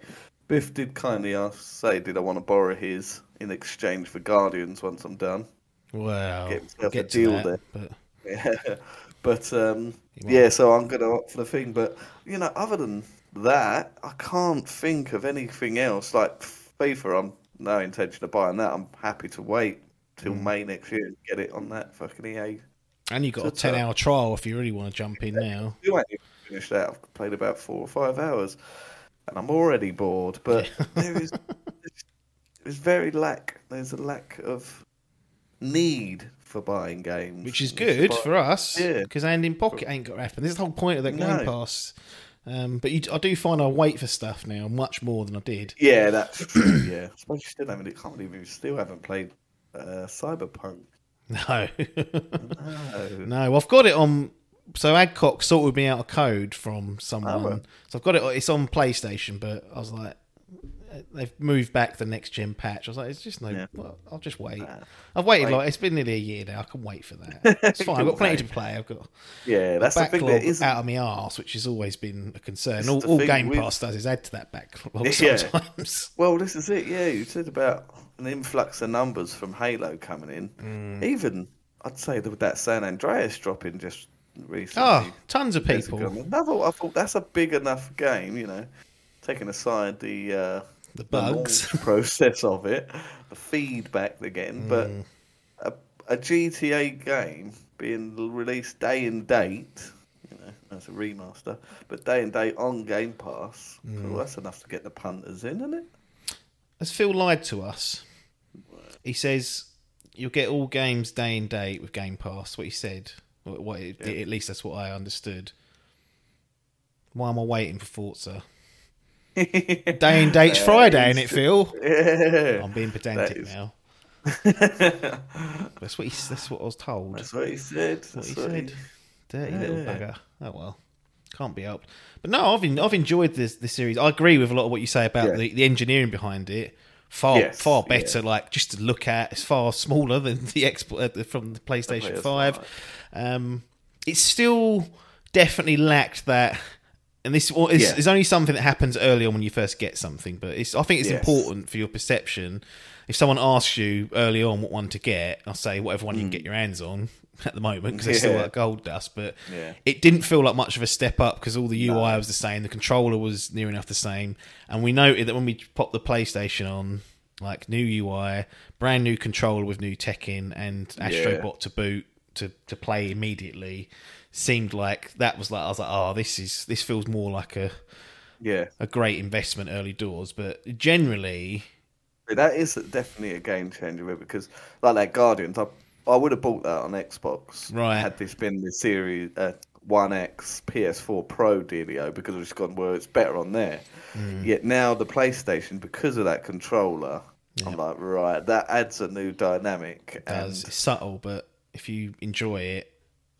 Biff did kindly ask, say, did I want to borrow his in exchange for Guardians once I'm done? Well, Get himself a get to deal that, there. But Yeah, but um, yeah, so I'm gonna opt for the thing. But you know, other than that, I can't think of anything else. Like FIFA, I'm no intention of buying that. I'm happy to wait till Mm. May next year and get it on that fucking EA. and you got a ten hour trial if you really want to jump in now. You ain't even finished that. I've played about four or five hours, and I'm already bored. But there is there's very lack. There's a lack of need for buying games, which is good for us Yeah. because hand in pocket ain't got happen. This is the whole point of that No. Game Pass. Um, but you, I do find I wait for stuff now much more than I did. Yeah, that's true. Yeah, I suppose you still haven't. I Can't believe you still haven't played uh, Cyberpunk. No, No. no, I've got it on. So Adcock sorted me out a code from someone, Oh, well. so I've got it. It's on PlayStation, but I was like, they've moved back the next gen patch. I was like, it's just no. Yeah. Well, I'll just wait. Nah. I've waited Wait. like it's been nearly a year now. I can wait for that. It's fine. I've got plenty to play. I've got Yeah, that's the thing. That out of my arse, which has always been a concern. All, all Game with- Pass does is add to that backlog Yeah. sometimes. Well, this is it. Yeah, you said about an influx of numbers from Halo coming in. Mm. Even I'd say that with that San Andreas dropping just recently. Oh, tons of people. ago. And I thought, I thought that's a big enough game. You know, taking aside the uh, The the bugs. launch process of it, the feedback they're getting, but Mm. a, a GTA game being released day and date, you know, as a remaster, but day and date on Game Pass, Mm. well, that's enough to get the punters in, isn't it? Has Phil lied to us? He says you'll get all games day and date with Game Pass. What he said. What, what Yeah. At least that's what I understood. Why am I waiting for Forza? Day and date's Friday, ain't it, Phil? Yeah. I'm being pedantic is- now. That's what he. That's what I was told. That's what he said. That's what he what said. Dirty little Yeah. bugger. Oh well, can't be helped. But no, I've en- I've enjoyed this this series. I agree with a lot of what you say about Yeah. the, the engineering behind it. Far Yes, far yeah. better. Like just to look at, it's far smaller than the export uh, from the PlayStation PS5. Five. Um, it's still definitely lacked that. And this is Yeah. is only something that happens early on when you first get something, but it's I think it's Yes. important for your perception. If someone asks you early on what one to get, I'll say whatever one you can get your hands on at the moment because they're still Mm. Like gold dust. But Yeah. it didn't feel like much of a step up because all the UI was the same, the controller was near enough the same, and we noted that when we popped the PlayStation on, like new UI, brand new controller with new tech in, and Astrobot to boot to to play immediately, seemed like that was like I was like, oh, this is this feels more like a Yeah. a great investment early doors, but generally, That is definitely a game changer because like that Guardians, I I would have bought that on Xbox. Right. Had this been the series uh, One X PS4 Pro dealio, because I've just gone well, it's better on there. Mm. Yet now the PlayStation, because of that controller, I'm like right, that adds a new dynamic. does And it's subtle, but if you enjoy it,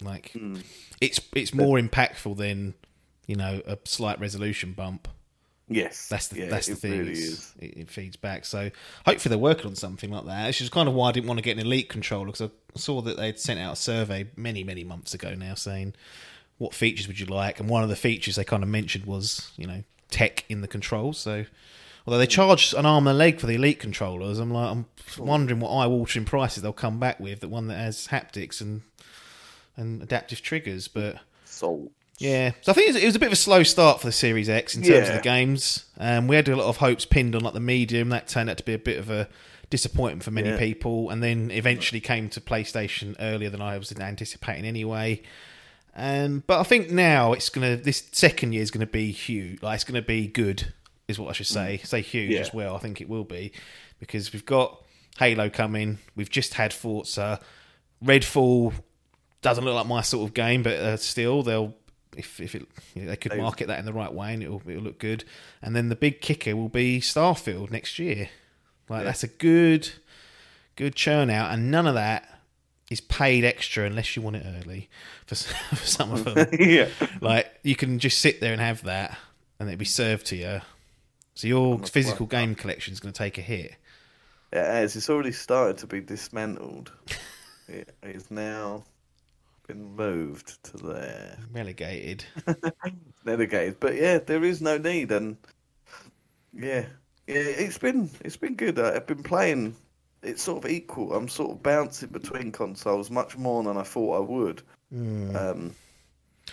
like Hmm. it's it's more impactful than you know a slight resolution bump. Yes, That's the yeah, that's the thing. Really is. It, it feeds back. So hopefully they're working on something like that. Which is kind of why I didn't want to get an elite controller because I saw that they'd sent out a survey many many months ago now saying what features would you like, and one of the features they kind of mentioned was you know tech in the controls. So although they charge an arm and a leg for the elite controllers, I'm like I'm wondering what eye watering prices they'll come back with. That one that has haptics and and adaptive triggers, but. Soul. Yeah, so I think it was, a bit of a slow start for the Series X in terms of the games. Um, we had a lot of hopes pinned on like the medium. That turned out to be a bit of a disappointment for many Yeah. people, and then eventually came to PlayStation earlier than I was anticipating anyway. Um, but I think now it's gonna this second year is gonna be huge. Like it's gonna be good, is what I should say. Say huge Yeah. as well. I think it will be because we've got Halo coming. We've just had Forza. Redfall doesn't look like my sort of game, but uh, still they'll if if it they could market that in the right way and it'll it'll look good. And then the big kicker will be Starfield next year. Like Yeah. that's a good good churn out, and none of that is paid extra unless you want it early for, for some of them. yeah. like you can just sit there and have that, and it'll be served to you. So your physical game collection is going to take a hit. It has. It's already started to be dismantled. it is now been moved to there. Relegated. Delegated. But yeah, there is no need and yeah. Yeah, it's been it's been good. I've been playing it's sort of equal. I'm sort of bouncing between consoles much more than I thought I would. Hmm. Um,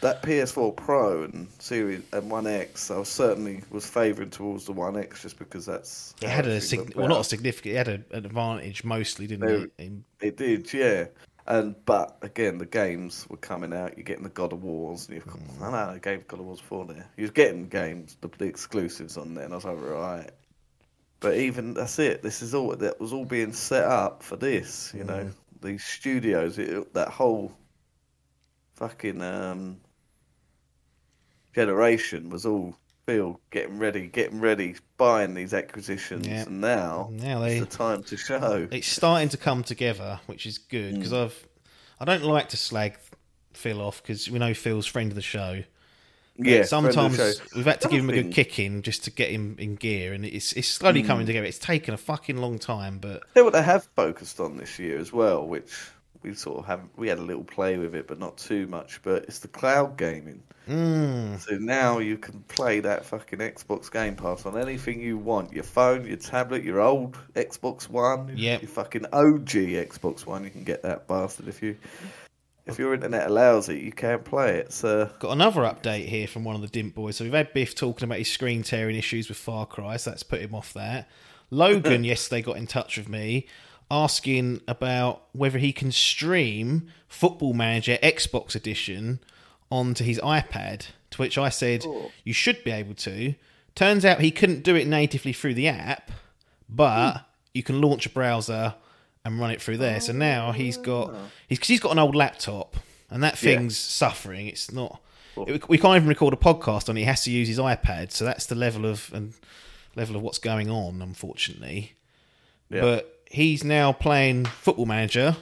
that PS4 Pro and Series and One X, I was certainly was favouring towards the One X just because that's It had a sig- well, not a significant. It had a, an advantage mostly, didn't No. it? In, It did, yeah. And but again, the games were coming out. You're getting the God of Wars. And you've got, Mm. I know, I gave God of Wars before there. You're getting games, the, the exclusives on there, and I was like, right. But even that's it. This is all that was all being set up for this. You know, Mm. these studios, it, that whole fucking um, generation was all Phil getting ready, getting ready, buying these acquisitions, Yeah. and now now they it's the time to show. it's starting to come together, which is good because Mm. I've I don't like to slag Phil off because we know Phil's friend of the show. Yeah, sometimes show. we've had to give him a good kicking just to get him in gear, and it's it's slowly Mm. coming together. It's taken a fucking long time, but You know what they have focused on this year as well, which we sort of have we had a little play with it, but not too much. But it's the cloud gaming. mm, So now you can play that fucking Xbox Game Pass on anything you want. Your phone, your tablet, your old Xbox One, Yep. your fucking OG Xbox One. You can get that bastard if you if your internet allows it. You can play it. So got another update here from one of the Dimp boys. So we've had Biff talking about his screen tearing issues with Far Cry, so that's put him off that. Logan yesterday got in touch with me asking about whether he can stream Football Manager Xbox Edition onto his iPad. To which I said, Oh. "You should be able to." Turns out he couldn't do it natively through the app, but hmm. you can launch a browser and run it through there. So now he's got oh. he's cause he's got an old laptop, and that Yeah. thing's suffering. It's not. it- we can't even record a podcast on it. He has to use his iPad. So that's the level of and level of what's going on. Unfortunately, Yeah. but he's now playing Football Manager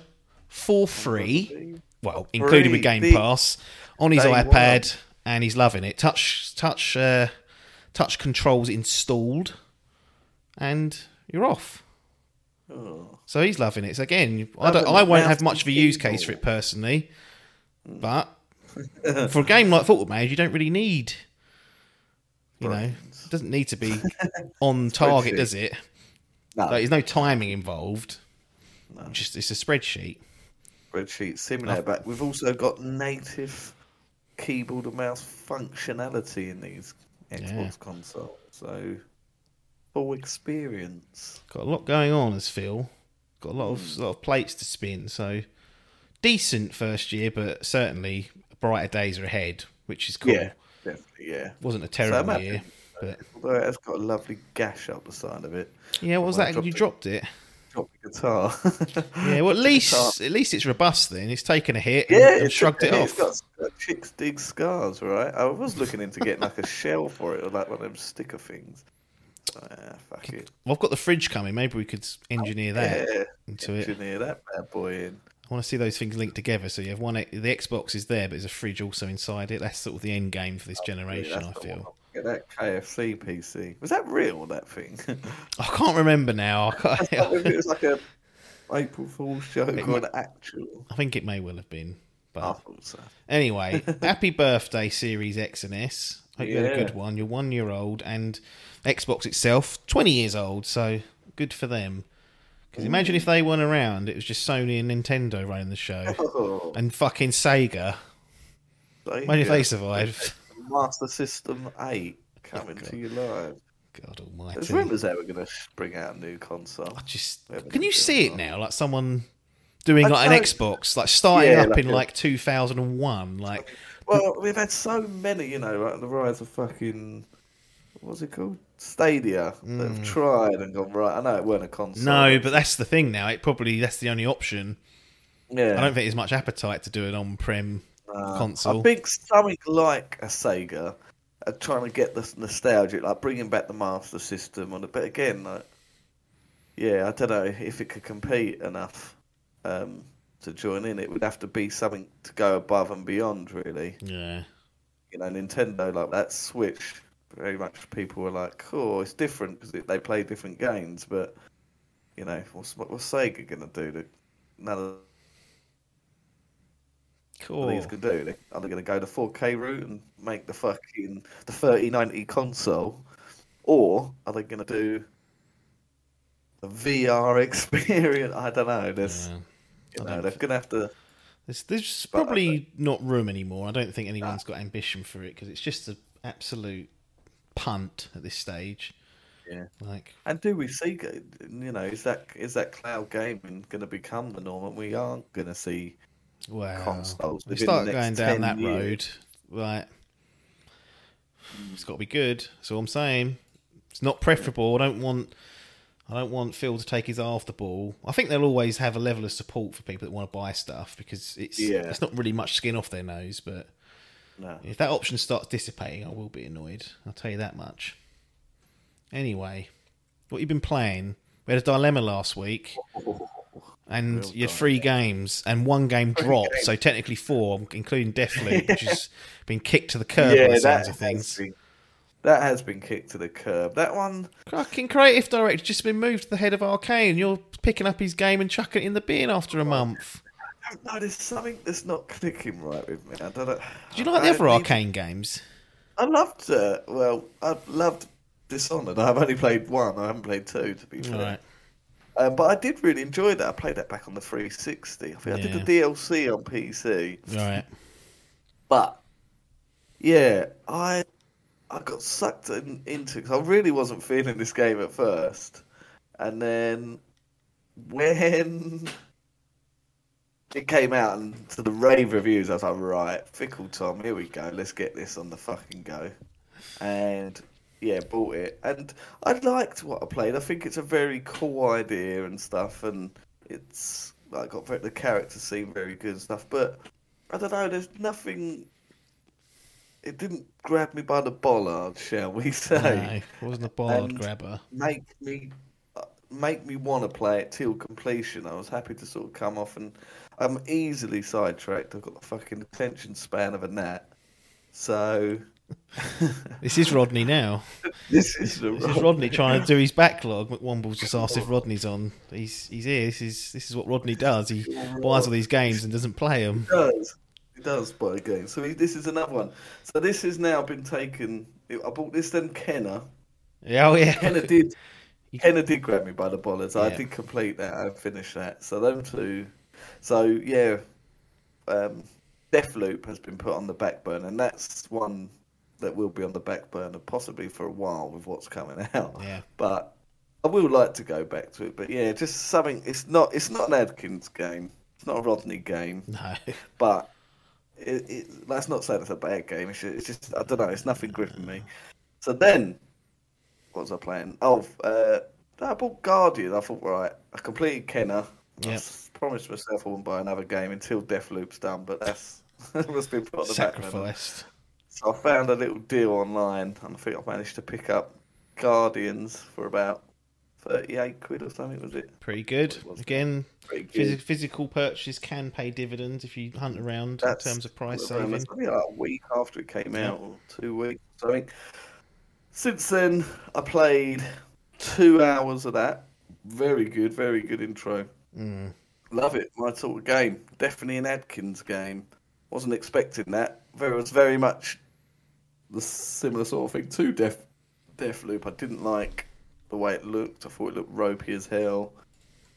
for free. Well, including with Game The- Pass on his iPad, and he's loving it. Touch, touch, uh, touch controls installed, and you're off. oh, So he's loving it. So again, I don't, I won't have much of a use case for it personally, but for a game like Football Manager, you don't really need. You know, doesn't need to be on target, does it? No Like, there's no timing involved. No. Just it's a spreadsheet. spreadsheet simulator. But we've also got native keyboard and mouse functionality in these Xbox Yeah. consoles. So full experience. Got a lot going on as Phil. Got a lot of hmm. lot of plates to spin. So decent first year, but certainly brighter days are ahead, which is cool. Yeah, definitely. Yeah. Wasn't a terrible I'm year. Although it has got a lovely gash up the side of it. yeah, what was that? dropped You it. dropped it. Drop the guitar. Yeah, well at Guitar. least at least it's robust. Then it's taken a hit Yeah, and it's shrugged it it's off. got, got uh, chicks dig scars, right? I was looking into getting like a shell for it, or like one of them sticker things. Fuck it. Well, I've got the fridge coming. Maybe we could engineer that Yeah, into it. engineer that bad boy in. I want to see those things linked together. So you have one. The Xbox is there, but there's a fridge also inside it. That's sort of the end game for this generation. I feel. Get that KFC PC. Was that real? That thing? I can't remember now. I, can't, it was like a April Fool's joke It or an actual. I think it may well have been. But I thought so. Anyway, happy birthday, Series X and S. Hope you had a good one. You're one year old, and Xbox itself, 20 years old, so good for them. Because imagine if they weren't around, it was just Sony and Nintendo running the show. Oh, And fucking Sega. you Imagine if they survived. Master System 8 coming God. to you live. God almighty. There's rumours they were going to bring out a new console. I just can you see it now? Like someone doing I like an Xbox, like starting Yeah, up like in a- like 2001. Like Well, we've had so many, you know, like the rise of fucking. What's it called? Stadia that have tried and gone, right, I know it weren't a console. Mm. no, but that's the thing now. It probably that's the only option. yeah. I don't think there's much appetite to do an on-prem Uh, console. I think something like a Sega are trying to get the nostalgic, like bringing back the Master System on it. But again, like, yeah, I don't know if it could compete enough um, to join in. It would have to be something to go above and beyond, really. Yeah. You know, Nintendo, like that Switch, very much people were like, "Oh, it's different because they play different games." But you know, what's what's Sega gonna do? That none of Cool. these can do. They- Are they going to go the 4K route and make the fucking the 3090 console, or are they going to do a VR experience? I don't know. There's, Yeah. you know, they're going to have to. There's, there's uh, probably not room anymore. I don't think anyone's got ambition for it because it's just an absolute punt at this stage. Yeah. Like, And do we see? You know, is that is that cloud gaming going to become the norm? And we aren't going to see. Wow. Consoles We start going down that years. road, right? It's got to be good. That's all I'm saying. It's not preferable. I don't want. I don't want Phil to take his eye off the ball. I think they'll always have a level of support for people that want to buy stuff because it's Yeah. it's not really much skin off their nose. But No. if that option starts dissipating, I will be annoyed. I'll tell you that much. Anyway, what you been playing? We had a dilemma last week, and Real you had three games, and one game dropped, so technically four, including Deathloop, which has been kicked to the curb by the sounds that of has things. been that has been kicked to the curb. That one. Fucking creative director just been moved to the head of Arkane. You're picking up his game and chucking it in the bin after a month. No, there's something that's not clicking right with me. I don't know. Do you like the other Arkane games? I loved. Uh, well, I loved Dishonored. I've only played one. I haven't played two, to be fair. Right. Um, but I did really enjoy that. I played that back on the 360. I think I did the DLC on PC. Right. But yeah, I I got sucked in, into because I really wasn't feeling this game at first, and then when it came out and to the rave reviews, I was like, right, fickle Tom, here we go, let's get this on the fucking go, and yeah, bought it, and I liked what I played. I think it's a very cool idea and stuff, and it's I got very, the characters seem very good and stuff, but I don't know. There's nothing. It didn't grab me by the bollard, shall we say? No, wasn't a bollard grabber. Make me, uh, make me want to play it till completion. I was happy to sort of come off, and I'm easily sidetracked. I've got the fucking attention span of a gnat. So This is Rodney now. this is This is Rodney trying to do his backlog. McWomble's just asked if Rodney's on. He's he's here. This is this is what Rodney does. He buys all these games and doesn't play them. does. It does buy a game. So he, this is another one. So this has now been taken. I bought this then Kena. Yeah, oh yeah. Kena did. Kena did grab me by the bollards. I did complete that. I finished that. So them two. So yeah, um, Deathloop has been put on the back burner, and that's one that will be on the back burner possibly for a while with what's coming out. Yeah. But I will like to go back to it. But yeah, just something. It's not. It's not an Adkins game. It's not a Rodney game. No. But it, it, that's not saying it's a bad game. It's just, it's just I don't know. It's nothing gripping me. So then, what was I playing? Oh, uh, I bought Guardian. I thought, right, I completed Kena. I Yep. s- promised myself I wouldn't buy another game until Deathloop's done, but that's that's been put on the back burner. So I found a little deal online, and I think I managed to pick up Guardians for about thirty-eight quid or something. Was it? Pretty good. Again, Pretty good. phys- physical purchase can pay dividends if you hunt around That's in terms of price saving. like a week after it came out, or two weeks. I think since then, I played two hours of that. Very good, very good intro. Mm. Love it. My sort of game. Definitely an Adkins game. Wasn't expecting that. There was very much the similar sort of thing to Death Deathloop. I didn't like the way it looked. I thought it looked ropey as hell.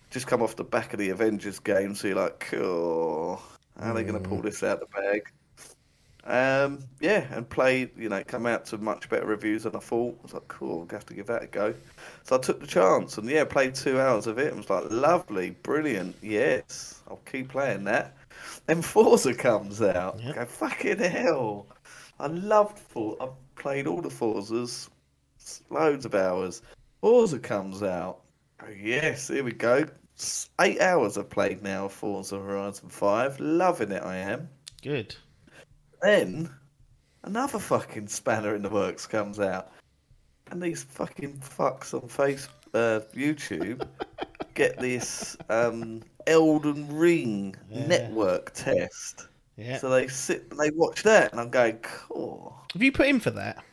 Just come off the back of the Avengers game, so you're like, cool. How are they going to pull this out of the bag? Um, yeah, and played, you know, come out to much better reviews than I thought. I was like, cool, I'm going to have to give that a go. So I took the chance and, yeah, played two hours of it and was like, lovely, brilliant, yes, I'll keep playing that. Then Forza comes out. Yep. Go, fucking hell. I loved Forza. I've played all the Forzas, loads of hours. Forza comes out. Oh, yes, here we go. Eight hours I've played now of Forza Horizon 5. Loving it, I am. Good. Then another fucking spanner in the works comes out, and these fucking fucks on Facebook, uh, YouTube get this um, Elden Ring Yeah. network test. Yeah. So they sit and they watch that, and I'm going, cool. Have you put in for that?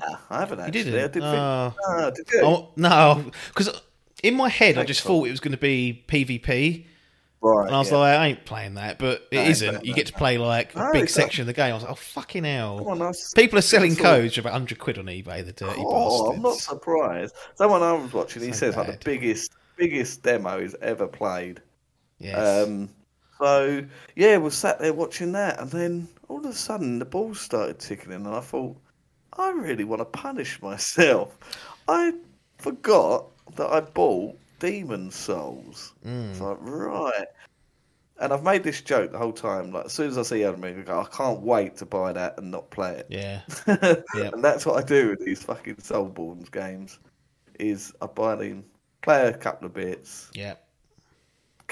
Nah, I haven't actually. didn't? I did think, Oh. Ah, did you? Oh no, because in my head I just thought it was going to be PvP, right. and I was yeah. like, I ain't playing that. But it No, isn't. you get to play like a No, big section of the game. I was like, oh fucking hell! On, People are selling codes for about hundred quid on eBay. The dirty Oh, I'm not surprised. Someone I was watching, he So says like the biggest, biggest demo he's ever played. Yes. Um, so yeah, we sat there watching that, and then all of a sudden the balls started ticking in, and I thought, I really want to punish myself. I forgot that I bought Demon's Souls. Mm. It's like right, and I've made this joke the whole time. Like as soon as I see Elden Ring, I go, I can't wait to buy that and not play it. yeah. and that's what I do with these fucking Soulsbornes games. Is I buy them, play a couple of bits, Yeah.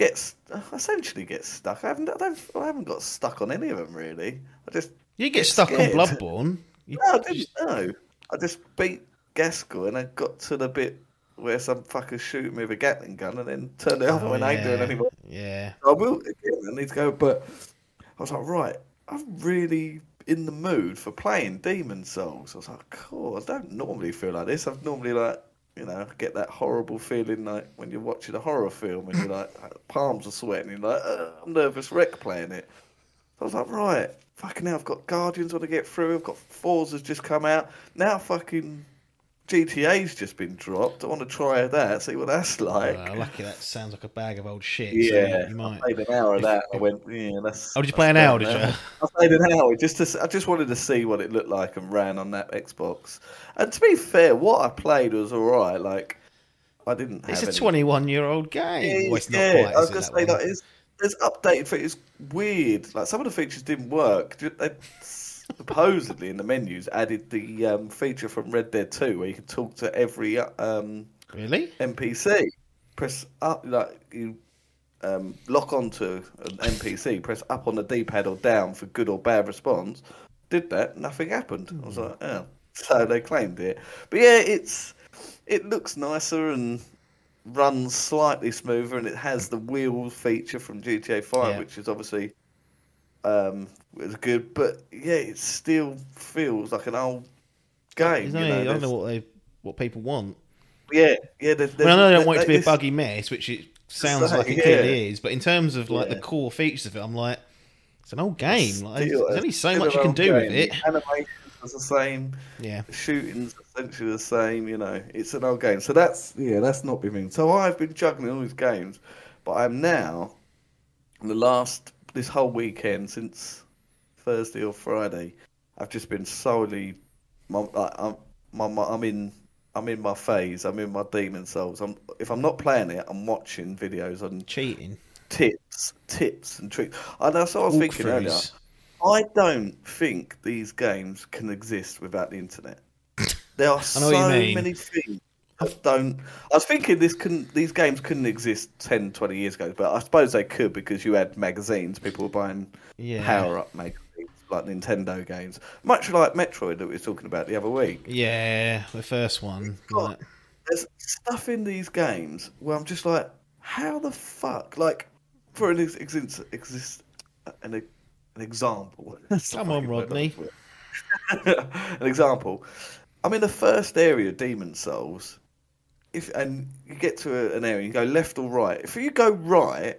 Get essentially get stuck. I haven't, I, don't, I haven't got stuck on any of them really. I just You get stuck scared. on Bloodborne. You, no, I didn't know. I just beat Gascoigne and I got to the bit where some fucker shoot me with a Gatling gun and then turned it off Oh, and I ain't doing yeah. any more. Yeah. I will again. I need to go, but I was like, right, I'm really in the mood for playing Demon's Souls. I was like, cool. I don't normally feel like this. I've normally like, you know, get that horrible feeling like when you're watching a horror film and you're like, palms are sweating. You're like, I'm nervous wreck playing it. I was like, right, fucking hell, I've got Guardians want to get through. I've got Forza's just come out. Now fucking GTA's just been dropped. I want to try that, see what that's like. Well, lucky that sounds like a bag of old shit. so Yeah, you I played an hour of that. I went, yeah, that's. Oh, did you play an hour? Did you? I played an hour just to. I just wanted to see what it looked like and ran on that Xbox. And to be fair, what I played was all right. Like, I didn't. It's a any- 21 year old game. Well, it's not yeah, quite. I was gonna say that is. There's updated features. Weird. Like some of the features didn't work. They supposedly in the menus added the um, feature from Red Dead 2 where you can talk to every um, Really? NPC. Press up, like you um, lock onto an NPC. Press up on the D-pad or down for good or bad response. Did that? Nothing happened. I was like, oh. So they claimed it, but yeah, it's it looks nicer and runs slightly smoother, and it has the wheel feature from GTA Five, Yeah. which is obviously um was good. But yeah, it still feels like an old game. There's you only- know, I don't know what they what people want. yeah, yeah. There's, I mean, I know they don't want it to be a buggy mess, which it sounds So, like it yeah. clearly is. But in terms of like Yeah. the core features of it, I'm like, it's an old game. Like, there's only so much you can do with it. The Animations is the same. Yeah. The shooting's essentially the same. You know, it's an old game. So that's yeah, that's not been me. So I've been juggling all these games, but I'm now in the last this whole weekend since Thursday or Friday. I've just been solely. My, like, I'm, my, my, I'm in. I'm in my phase. I'm in my demon's souls. I'm if I'm not playing it, I'm watching videos on Cheating. tips, tips and tricks. And that's what I was thinking earlier. I don't think these games can exist without the internet. There are I know what you so many things that don't. I was thinking this couldn't, these games couldn't exist 10, 20 years ago, but I suppose they could because you had magazines. People were buying Yeah. power up magazines like Nintendo games, much like Metroid that we were talking about the other week. Yeah, the first one. got- like- There's stuff in these games where I'm just like, how the fuck? Like, for an ex- exist, exist an, an example. Come on, fucking word I'm Rodney. an example. I'm in the first area, Demon's Souls. If and you get to a, an area, you go left or right. If you go right,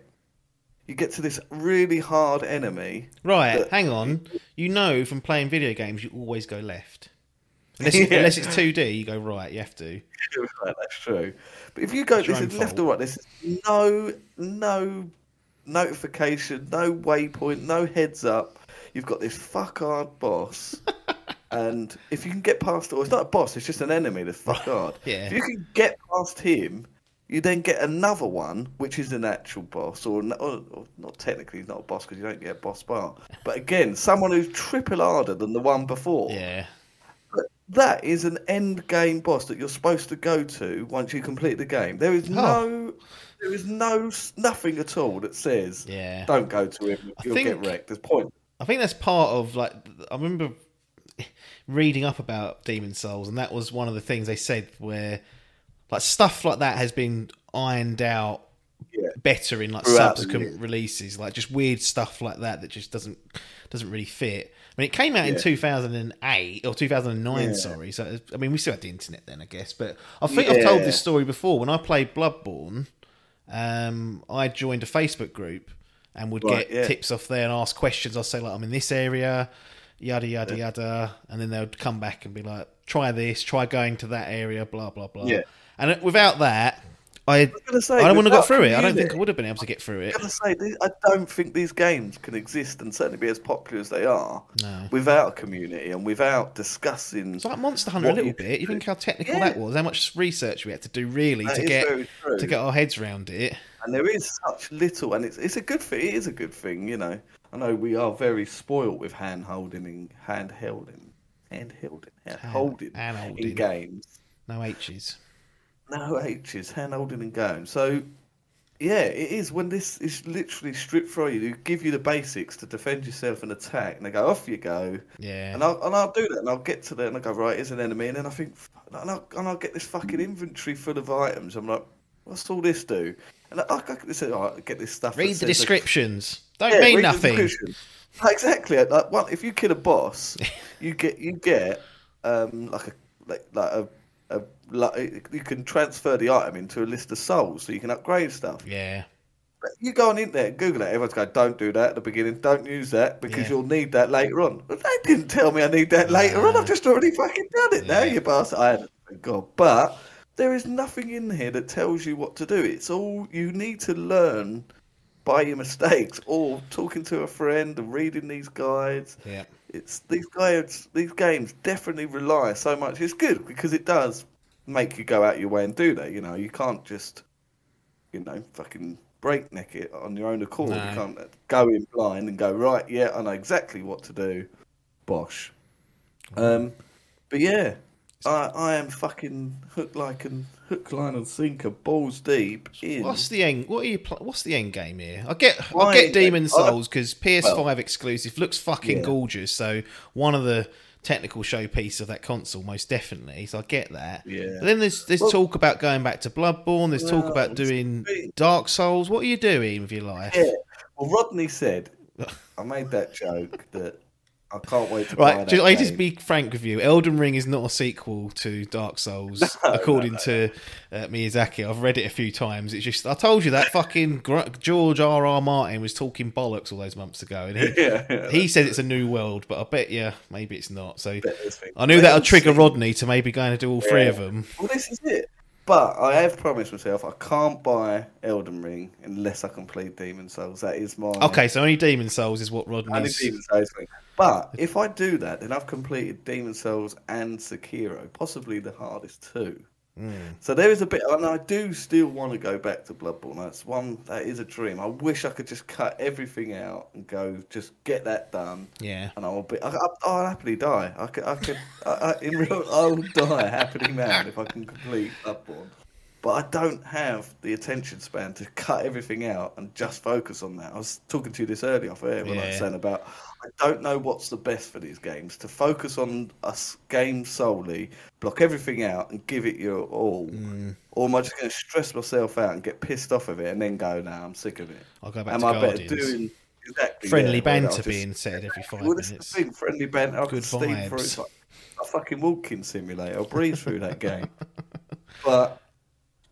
you get to this really hard enemy. Right, hang on. You know from playing video games, you always go left. Unless, Yeah. unless it's 2D, you go right. You have to. Right, That's true. But if you go this is left fault. or right, there's no no notification, no waypoint, no heads up. You've got this fuck hard boss. and if you can get past or it's not a boss, it's just an enemy that's fuck hard. Yeah. If you can get past him, you then get another one, which is an actual boss, or, or, or not technically, he's not a boss because you don't get a boss bar. But again, someone who's triple harder than the one before. Yeah. But that is an end game boss that you're supposed to go to once you complete the game. There is Oh. no, there is no nothing at all that says Yeah. don't go to him. You'll think- get wrecked. There's point. I think that's part of like I remember reading up about Demon's Souls, and that was one of the things they said where like stuff like that has been ironed out Yeah. better in like Throughout subsequent releases, like just weird stuff like that that just doesn't doesn't really fit. I mean, it came out in 2008 or 2009, Yeah. sorry. So I mean, we still had the internet then, I guess. But I think I've told this story before. When I played Bloodborne, um, I joined a Facebook group and would Right, get yeah. tips off there and ask questions. I'll say like, I'm in this area, yada yada yada, and then they would come back and be like, try this, try going to that area, blah blah blah. Yeah. And without that, I gonna say, I don't want to go through it. I don't think I would have been able to get through it. I'm say I don't think these games can exist and certainly be as popular as they are No. without a community and without discussing. It's like Monster Hunter a little you bit. You think how technical Yeah. that was? How much research we had to do really That to get to get our heads around it. And there is such little, and it's it's a good thing. It is a good thing, you know. I know we are very spoilt with hand holding and hand holding, hand holding, hand holding hand in holding. games. No H's. No H's, hand holding and games. So yeah, it is when this is literally stripped from you. They give you the basics to defend yourself and attack, and they go off you go. Yeah. And I'll, and I'll do that, and I'll get to that, and I go, right, here's an enemy, and then I think, and I'll, and I'll get this fucking inventory full of items. I'm like, what's all this do? And I, I, I right, get this stuff. Read the says, like, descriptions. Don't yeah, mean nothing. exactly. Like, one, if you kill a boss, you get you get um like a like like a. a like, you can transfer the item into a list of souls, so you can upgrade stuff. Yeah. But You go on internet and Google it. Everyone's going, "Don't do that at the beginning. Don't use that because Yeah. you'll need that later on." But they didn't tell me I need that later on. I've just already fucking done it. Now you bastard. I haven't. God. But there is nothing in here that tells you what to do. It's all you need to learn by your mistakes or talking to a friend and reading these guides. Yeah. It's these guides, these games definitely rely so much. It's good because it does make you go out your way and do that. You know, you can't just, you know, fucking breakneck it on your own accord. No. You can't go in blind and go right. Yeah, I know exactly what to do. Bosh. Um, but yeah, I I am fucking hooked like and hook line and sinker balls deep in. What's the end? What are you? Pl- what's the end game here? I get, I get Demon game- uh, Souls because PS5 well- exclusive looks fucking Yeah. gorgeous. So one of the technical showpiece of that console, most definitely. So I get that. Yeah. But then there's there's Well- talk about going back to Bloodborne. There's talk about doing Dark Souls. What are you doing with your life? Yeah. Well, Rodney said, I made that joke that I can't wait to Right, that just, I just be frank with you. Elden Ring is not a sequel to Dark Souls, according to uh, Miyazaki. I've read it a few times. It's just I told you that fucking George R. R. Martin was talking bollocks all those months ago, and he Yeah, yeah. he said it's a new world, but I bet you maybe it's not. So. I knew that'll we'll trigger. Rodney to maybe going to do all three Yeah. of them. Well, this is it. But I have promised myself I can't buy Elden Ring unless I complete Demon's Souls. That is my Okay, so only Demon's Souls is what only Rodney's. Demon's Souls thing. But if I do that, then I've completed Demon's Souls and Sekiro, possibly the hardest two. So there is a bit, and I do still want to go back to Bloodborne. That's one that is a dream. I wish I could just cut everything out and go, just get that done, Yeah, and I'll be, I, I, I'll happily die. I could, I could, I, I, in real, I'll die a happily man if I can complete Bloodborne. But I don't have the attention span to cut everything out and just focus on that. I was talking to you this earlier off air when I was saying about I don't know what's the best for these games. To focus on a game solely, block everything out and give it your all, Mm. or am I just going to stress myself out and get pissed off of it and then go, "Nah, I'm sick of it." I'll go back Am to I better Guardians. doing exactly Friendly yeah, banter just- being said every five well, this minutes. the thing, friendly banter. I Good steam through vibes. it. a fucking walking simulator. I'll breeze through that game. But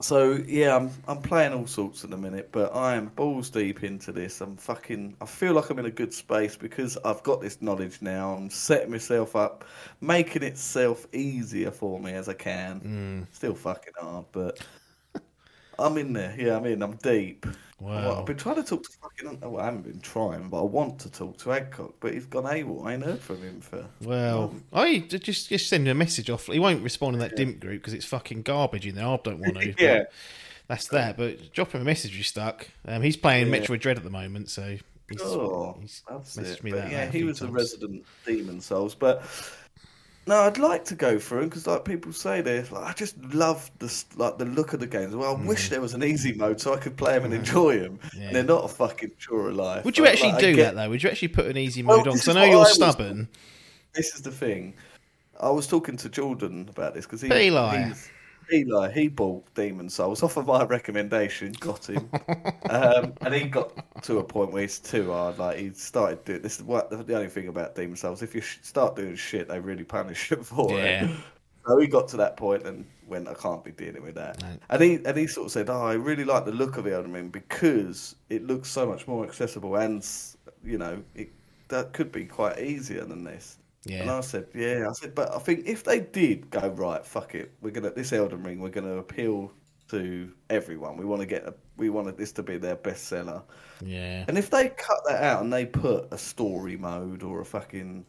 so yeah, I'm I'm playing all sorts at the minute, but I am balls deep into this. I'm fucking. I feel like I'm in a good space because I've got this knowledge now. I'm setting myself up, making itself easier for me as I can. Mm. Still fucking hard, but I'm in there. Yeah, I'm in. I'm deep. Wow. Well, I've been trying to talk to fucking. Well, I haven't been trying, but I want to talk to Adcock, but he's gone AWOL. I ain't heard from him for. Well, I just just send him a message off. He won't respond in that DIMP group because it's fucking garbage in there. I don't want to. Yeah. that's that. But drop him a message. if You're stuck. Um, he's playing Yeah. Metroid Dread at the moment, so he's, Oh, he's that's messaged it. me But that. yeah, he was the times. resident Demon's Souls, but no, I'd like to go through them because, like people say, this like, I just love the like the look of the games. Well, I wish there was an easy mode so I could play them and enjoy them. Mm. Yeah. They're not a fucking chore of life. Would you actually like, do get- that though? Would you actually put an easy Well, mode on? Because I know you're I was- stubborn. This is the thing. I was talking to Jordan about this because he, he's- Eli, he bought Demon's Souls off of my recommendation, got him, um, and he got to a point where it's too hard. Like he started doing this. Is what the only thing about Demon's Souls, if you start doing shit, they really punish you for Yeah. it. So he got to that point and went, I can't be dealing with that. And he and he sort of said, Oh, I really like the look of Elden Ring because it looks so much more accessible and you know it that could be quite easier than this. Yeah. And I said, yeah. I said, but I think if they did go right, fuck it, we're gonna this Elden Ring, we're gonna appeal to everyone. We want to get a, we wanted this to be their bestseller. Yeah. And if they cut that out and they put a story mode or a fucking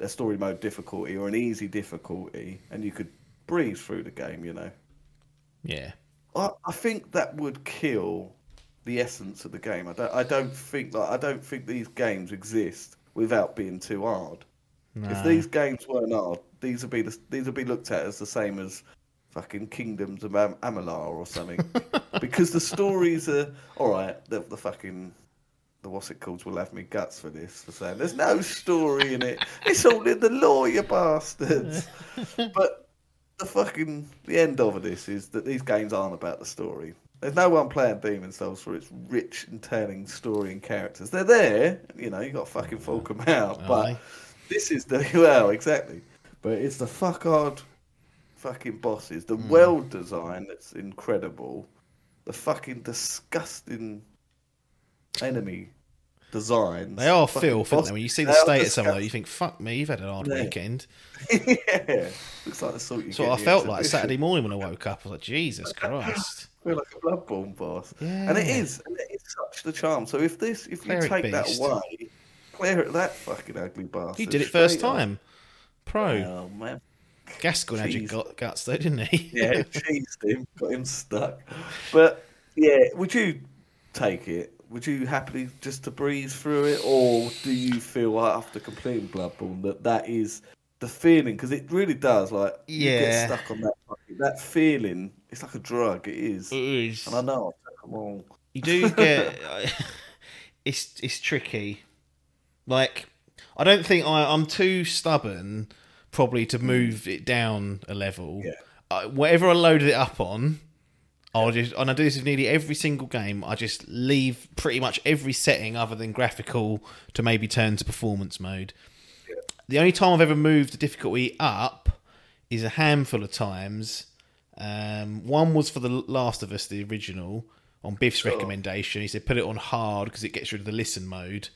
a story mode difficulty or an easy difficulty, and you could breeze through the game, you know, Yeah. I, I think that would kill the essence of the game. I don't. I don't think like I don't think these games exist without being too hard. If these games weren't hard, these would be the, these would be looked at as the same as fucking Kingdoms of Am- Amalur or something, because the stories are all right. The, the fucking the what's it called will have me guts for this for saying there's no story in it. It's all in the lore, you bastards. but the fucking the end of this is that these games aren't about the story. There's no one playing Demon's Souls for its rich and telling story and characters. They're there, you know. You got to fucking fork them out, but. This is the well exactly. But it's the fuck hard fucking bosses, the hmm. world design that's incredible, the fucking disgusting enemy designs. They are filth, aren't boss- they? When you see the state of some of you think, "Fuck me, you've had an hard Yeah. weekend." yeah, looks like the sort you get I felt like. Saturday morning when I woke up. I was like, "Jesus Christ!" I feel like a Bloodborne boss, and it is. And it is such the charm. So if this, if you Cleric take that away, clear at that fucking ugly bastard. He did it first straight up. time. Pro. Oh man, Gascoigne had your gut- guts though, didn't he? yeah, cheesed him, got him stuck. But yeah, would you take it? Would you happily just to breeze through it, or do you feel like after completing Bloodborne that that is the feeling? Because it really does. Like you Yeah. get stuck on that that feeling. It's like a drug. It is, It is. and I know. I took 'em all. You do get it's it's tricky. Like I don't think I, I'm too stubborn probably to move it down a level. Yeah. I, whatever I loaded it up on, I'll just and I do this with nearly every single game. I just leave pretty much every setting other than graphical to maybe turn to performance mode. The only time I've ever moved the difficulty up is a handful of times. Um, one was for the Last of Us, the original, on Biff's recommendation. He said put it on hard because it gets rid of the listen mode.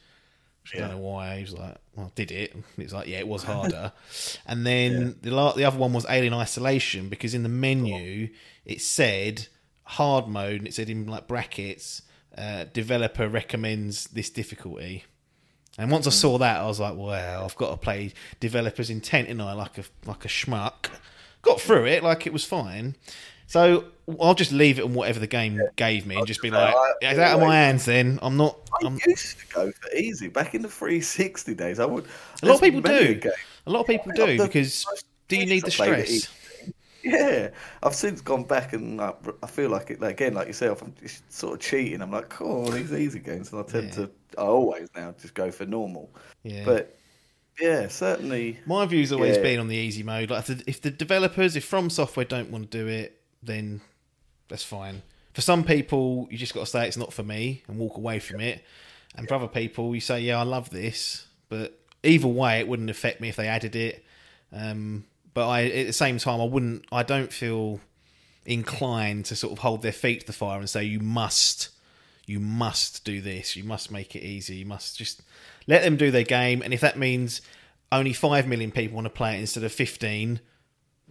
I don't know why. He was like, "Well, did it?" And It was like, "Yeah, it was harder." and then the la- the other one was Alien Isolation because in the menu it said hard mode and it said in like brackets, uh, developer recommends this difficulty. And once I saw that, I was like, "Well, I've got to play developer's intent, and I like a like a schmuck." Got through it, like it was fine. So I'll just leave it on whatever the game gave me, and just be like, I- "It's out of my hands." Then I'm not. I I'm, used to go for easy back in the 360 days. I would. a lot of people do. A lot of people do because do you need the I stress? Yeah, I've since gone back and like, I feel like it like, again, like yourself. I'm just sort of cheating. I'm like, cool, these easy games, and I tend Yeah. to. I always now just go for normal. Yeah. But yeah, certainly. My view's always Yeah. been on the easy mode. Like, if the, if the developers, if From Software don't want to do it, then that's fine. For some people, you just got to say it's not for me and walk away from it. And for other people, you say, yeah, I love this, but either way, it wouldn't affect me if they added it. Um, but I at the same time I wouldn't. I don't feel inclined to sort of hold their feet to the fire and say you must, you must do this. You must make it easy. You must just let them do their game. And if that means only five million people want to play it instead of fifteen,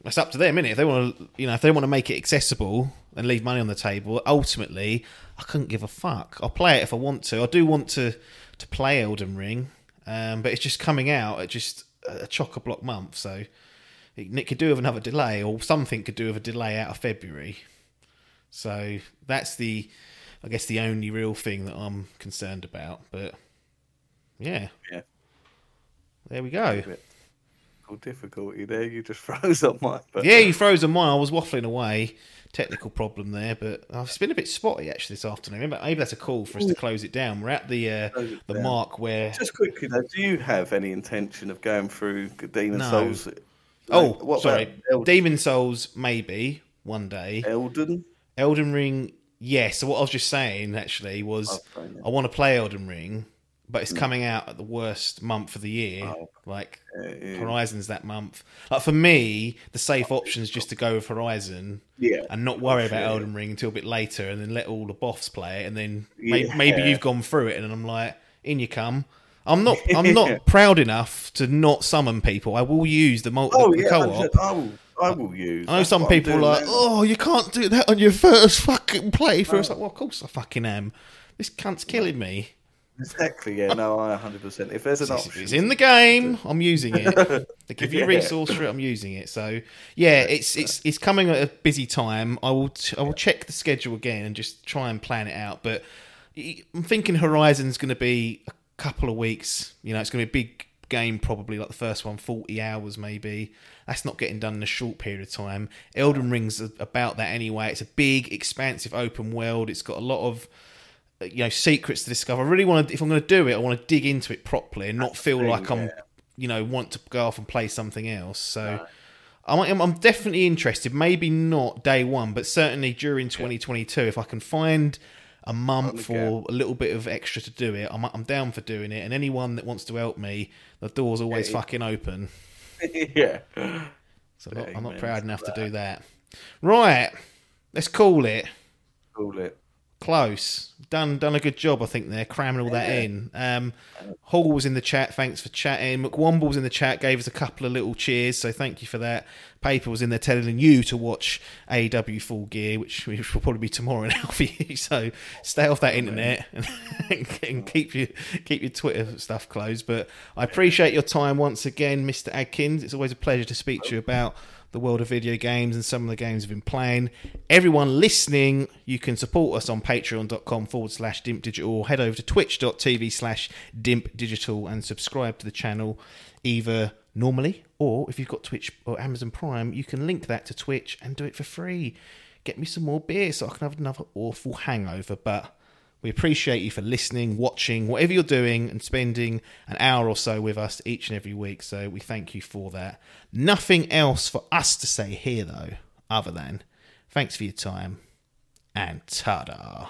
that's up to them, innit? If they want to, you know, if they want to make it accessible and leave money on the table, ultimately, I couldn't give a fuck. I'll play it if I want to. I do want to to play Elden Ring, um, but it's just coming out at just a chock a block month, so it could do with another delay, or something could do with a delay out of February. So that's the, I guess, the only real thing that I'm concerned about. But yeah, Yeah. there we go. Technical difficulty there. You just froze on my. But Yeah, you froze on mine. I was waffling away. Technical problem there, but uh, it's been a bit spotty actually this afternoon. Maybe, maybe that's a call for us to close it down. We're at the uh, the down. mark where Just quickly though, do you have any intention of going through Demon No. Souls? oh Like, what sorry. Demon's Souls maybe one day. Elden? Elden Ring, yes. So what I was just saying actually was I want to play Elden Ring, but it's coming out at the worst month of the year. Oh. Like Yeah. Horizon's that month. Like for me, the safe oh, option is just to oh. go with Horizon Yeah. and not worry about. Elden Ring until a bit later, and then let all the boffs play it, and then may- Yeah. maybe you've gone through it, and I'm like, in you come. I'm not. I'm not proud enough to not summon people. I will use the multi Oh the yeah, co-op. I will. I will use. I know some people are like, now. oh, you can't do that on your first fucking playthrough. It's like, well, of course I fucking am. This cunt's killing me. Exactly. Yeah. No, I 100. percent If there's an It's, option, it's in the game. I'm using it. They give you Yeah. resource for it. I'm using it. So yeah, it's it's it's coming at a busy time. I will t- I will check the schedule again and just try and plan it out. But I'm thinking Horizon's going to be a couple of weeks. You know, it's going to be a big game probably like the first one 40 hours maybe that's not getting done in a short period of time elden ring's about that anyway it's a big expansive open world it's got a lot of you know secrets to discover. I really want to. If I'm going to do it, I want to dig into it properly and not feel like I'm, yeah. you know, want to go off and play something else. So. I'm, I'm I'm definitely interested. Maybe not day one, but certainly during 2022. If I can find a month or a little bit of extra to do it, I'm, I'm down for doing it. And anyone that wants to help me, the door's always Yeah. fucking open. yeah. So I'm not, I'm not proud enough to do that. Right, let's call it. Call it. Close. Done done a good job, I think, there, cramming all that Yeah. in. Um, Hall was in the chat, thanks for chatting. McWomble was in the chat, gave us a couple of little cheers, so thank you for that. Paper was in there telling you to watch AEW Full Gear, which, which will probably be tomorrow now for you. So stay off that internet and, and keep your keep your Twitter stuff closed. But I appreciate your time once again, Mr. Adkins. It's always a pleasure to speak to you about the world of video games and some of the games we've been playing. Everyone listening, you can support us on patreon.com forward slash dimp digital or head over to twitch.tv slash dimp digital and subscribe to the channel either normally or if you've got Twitch or Amazon Prime, you can link that to Twitch and do it for free. Get me some more beer so I can have another awful hangover. But we appreciate you for listening, watching, whatever you're doing, and spending an hour or so with us each and every week. So we thank you for that. Nothing else for us to say here, though, other than thanks for your time and ta da.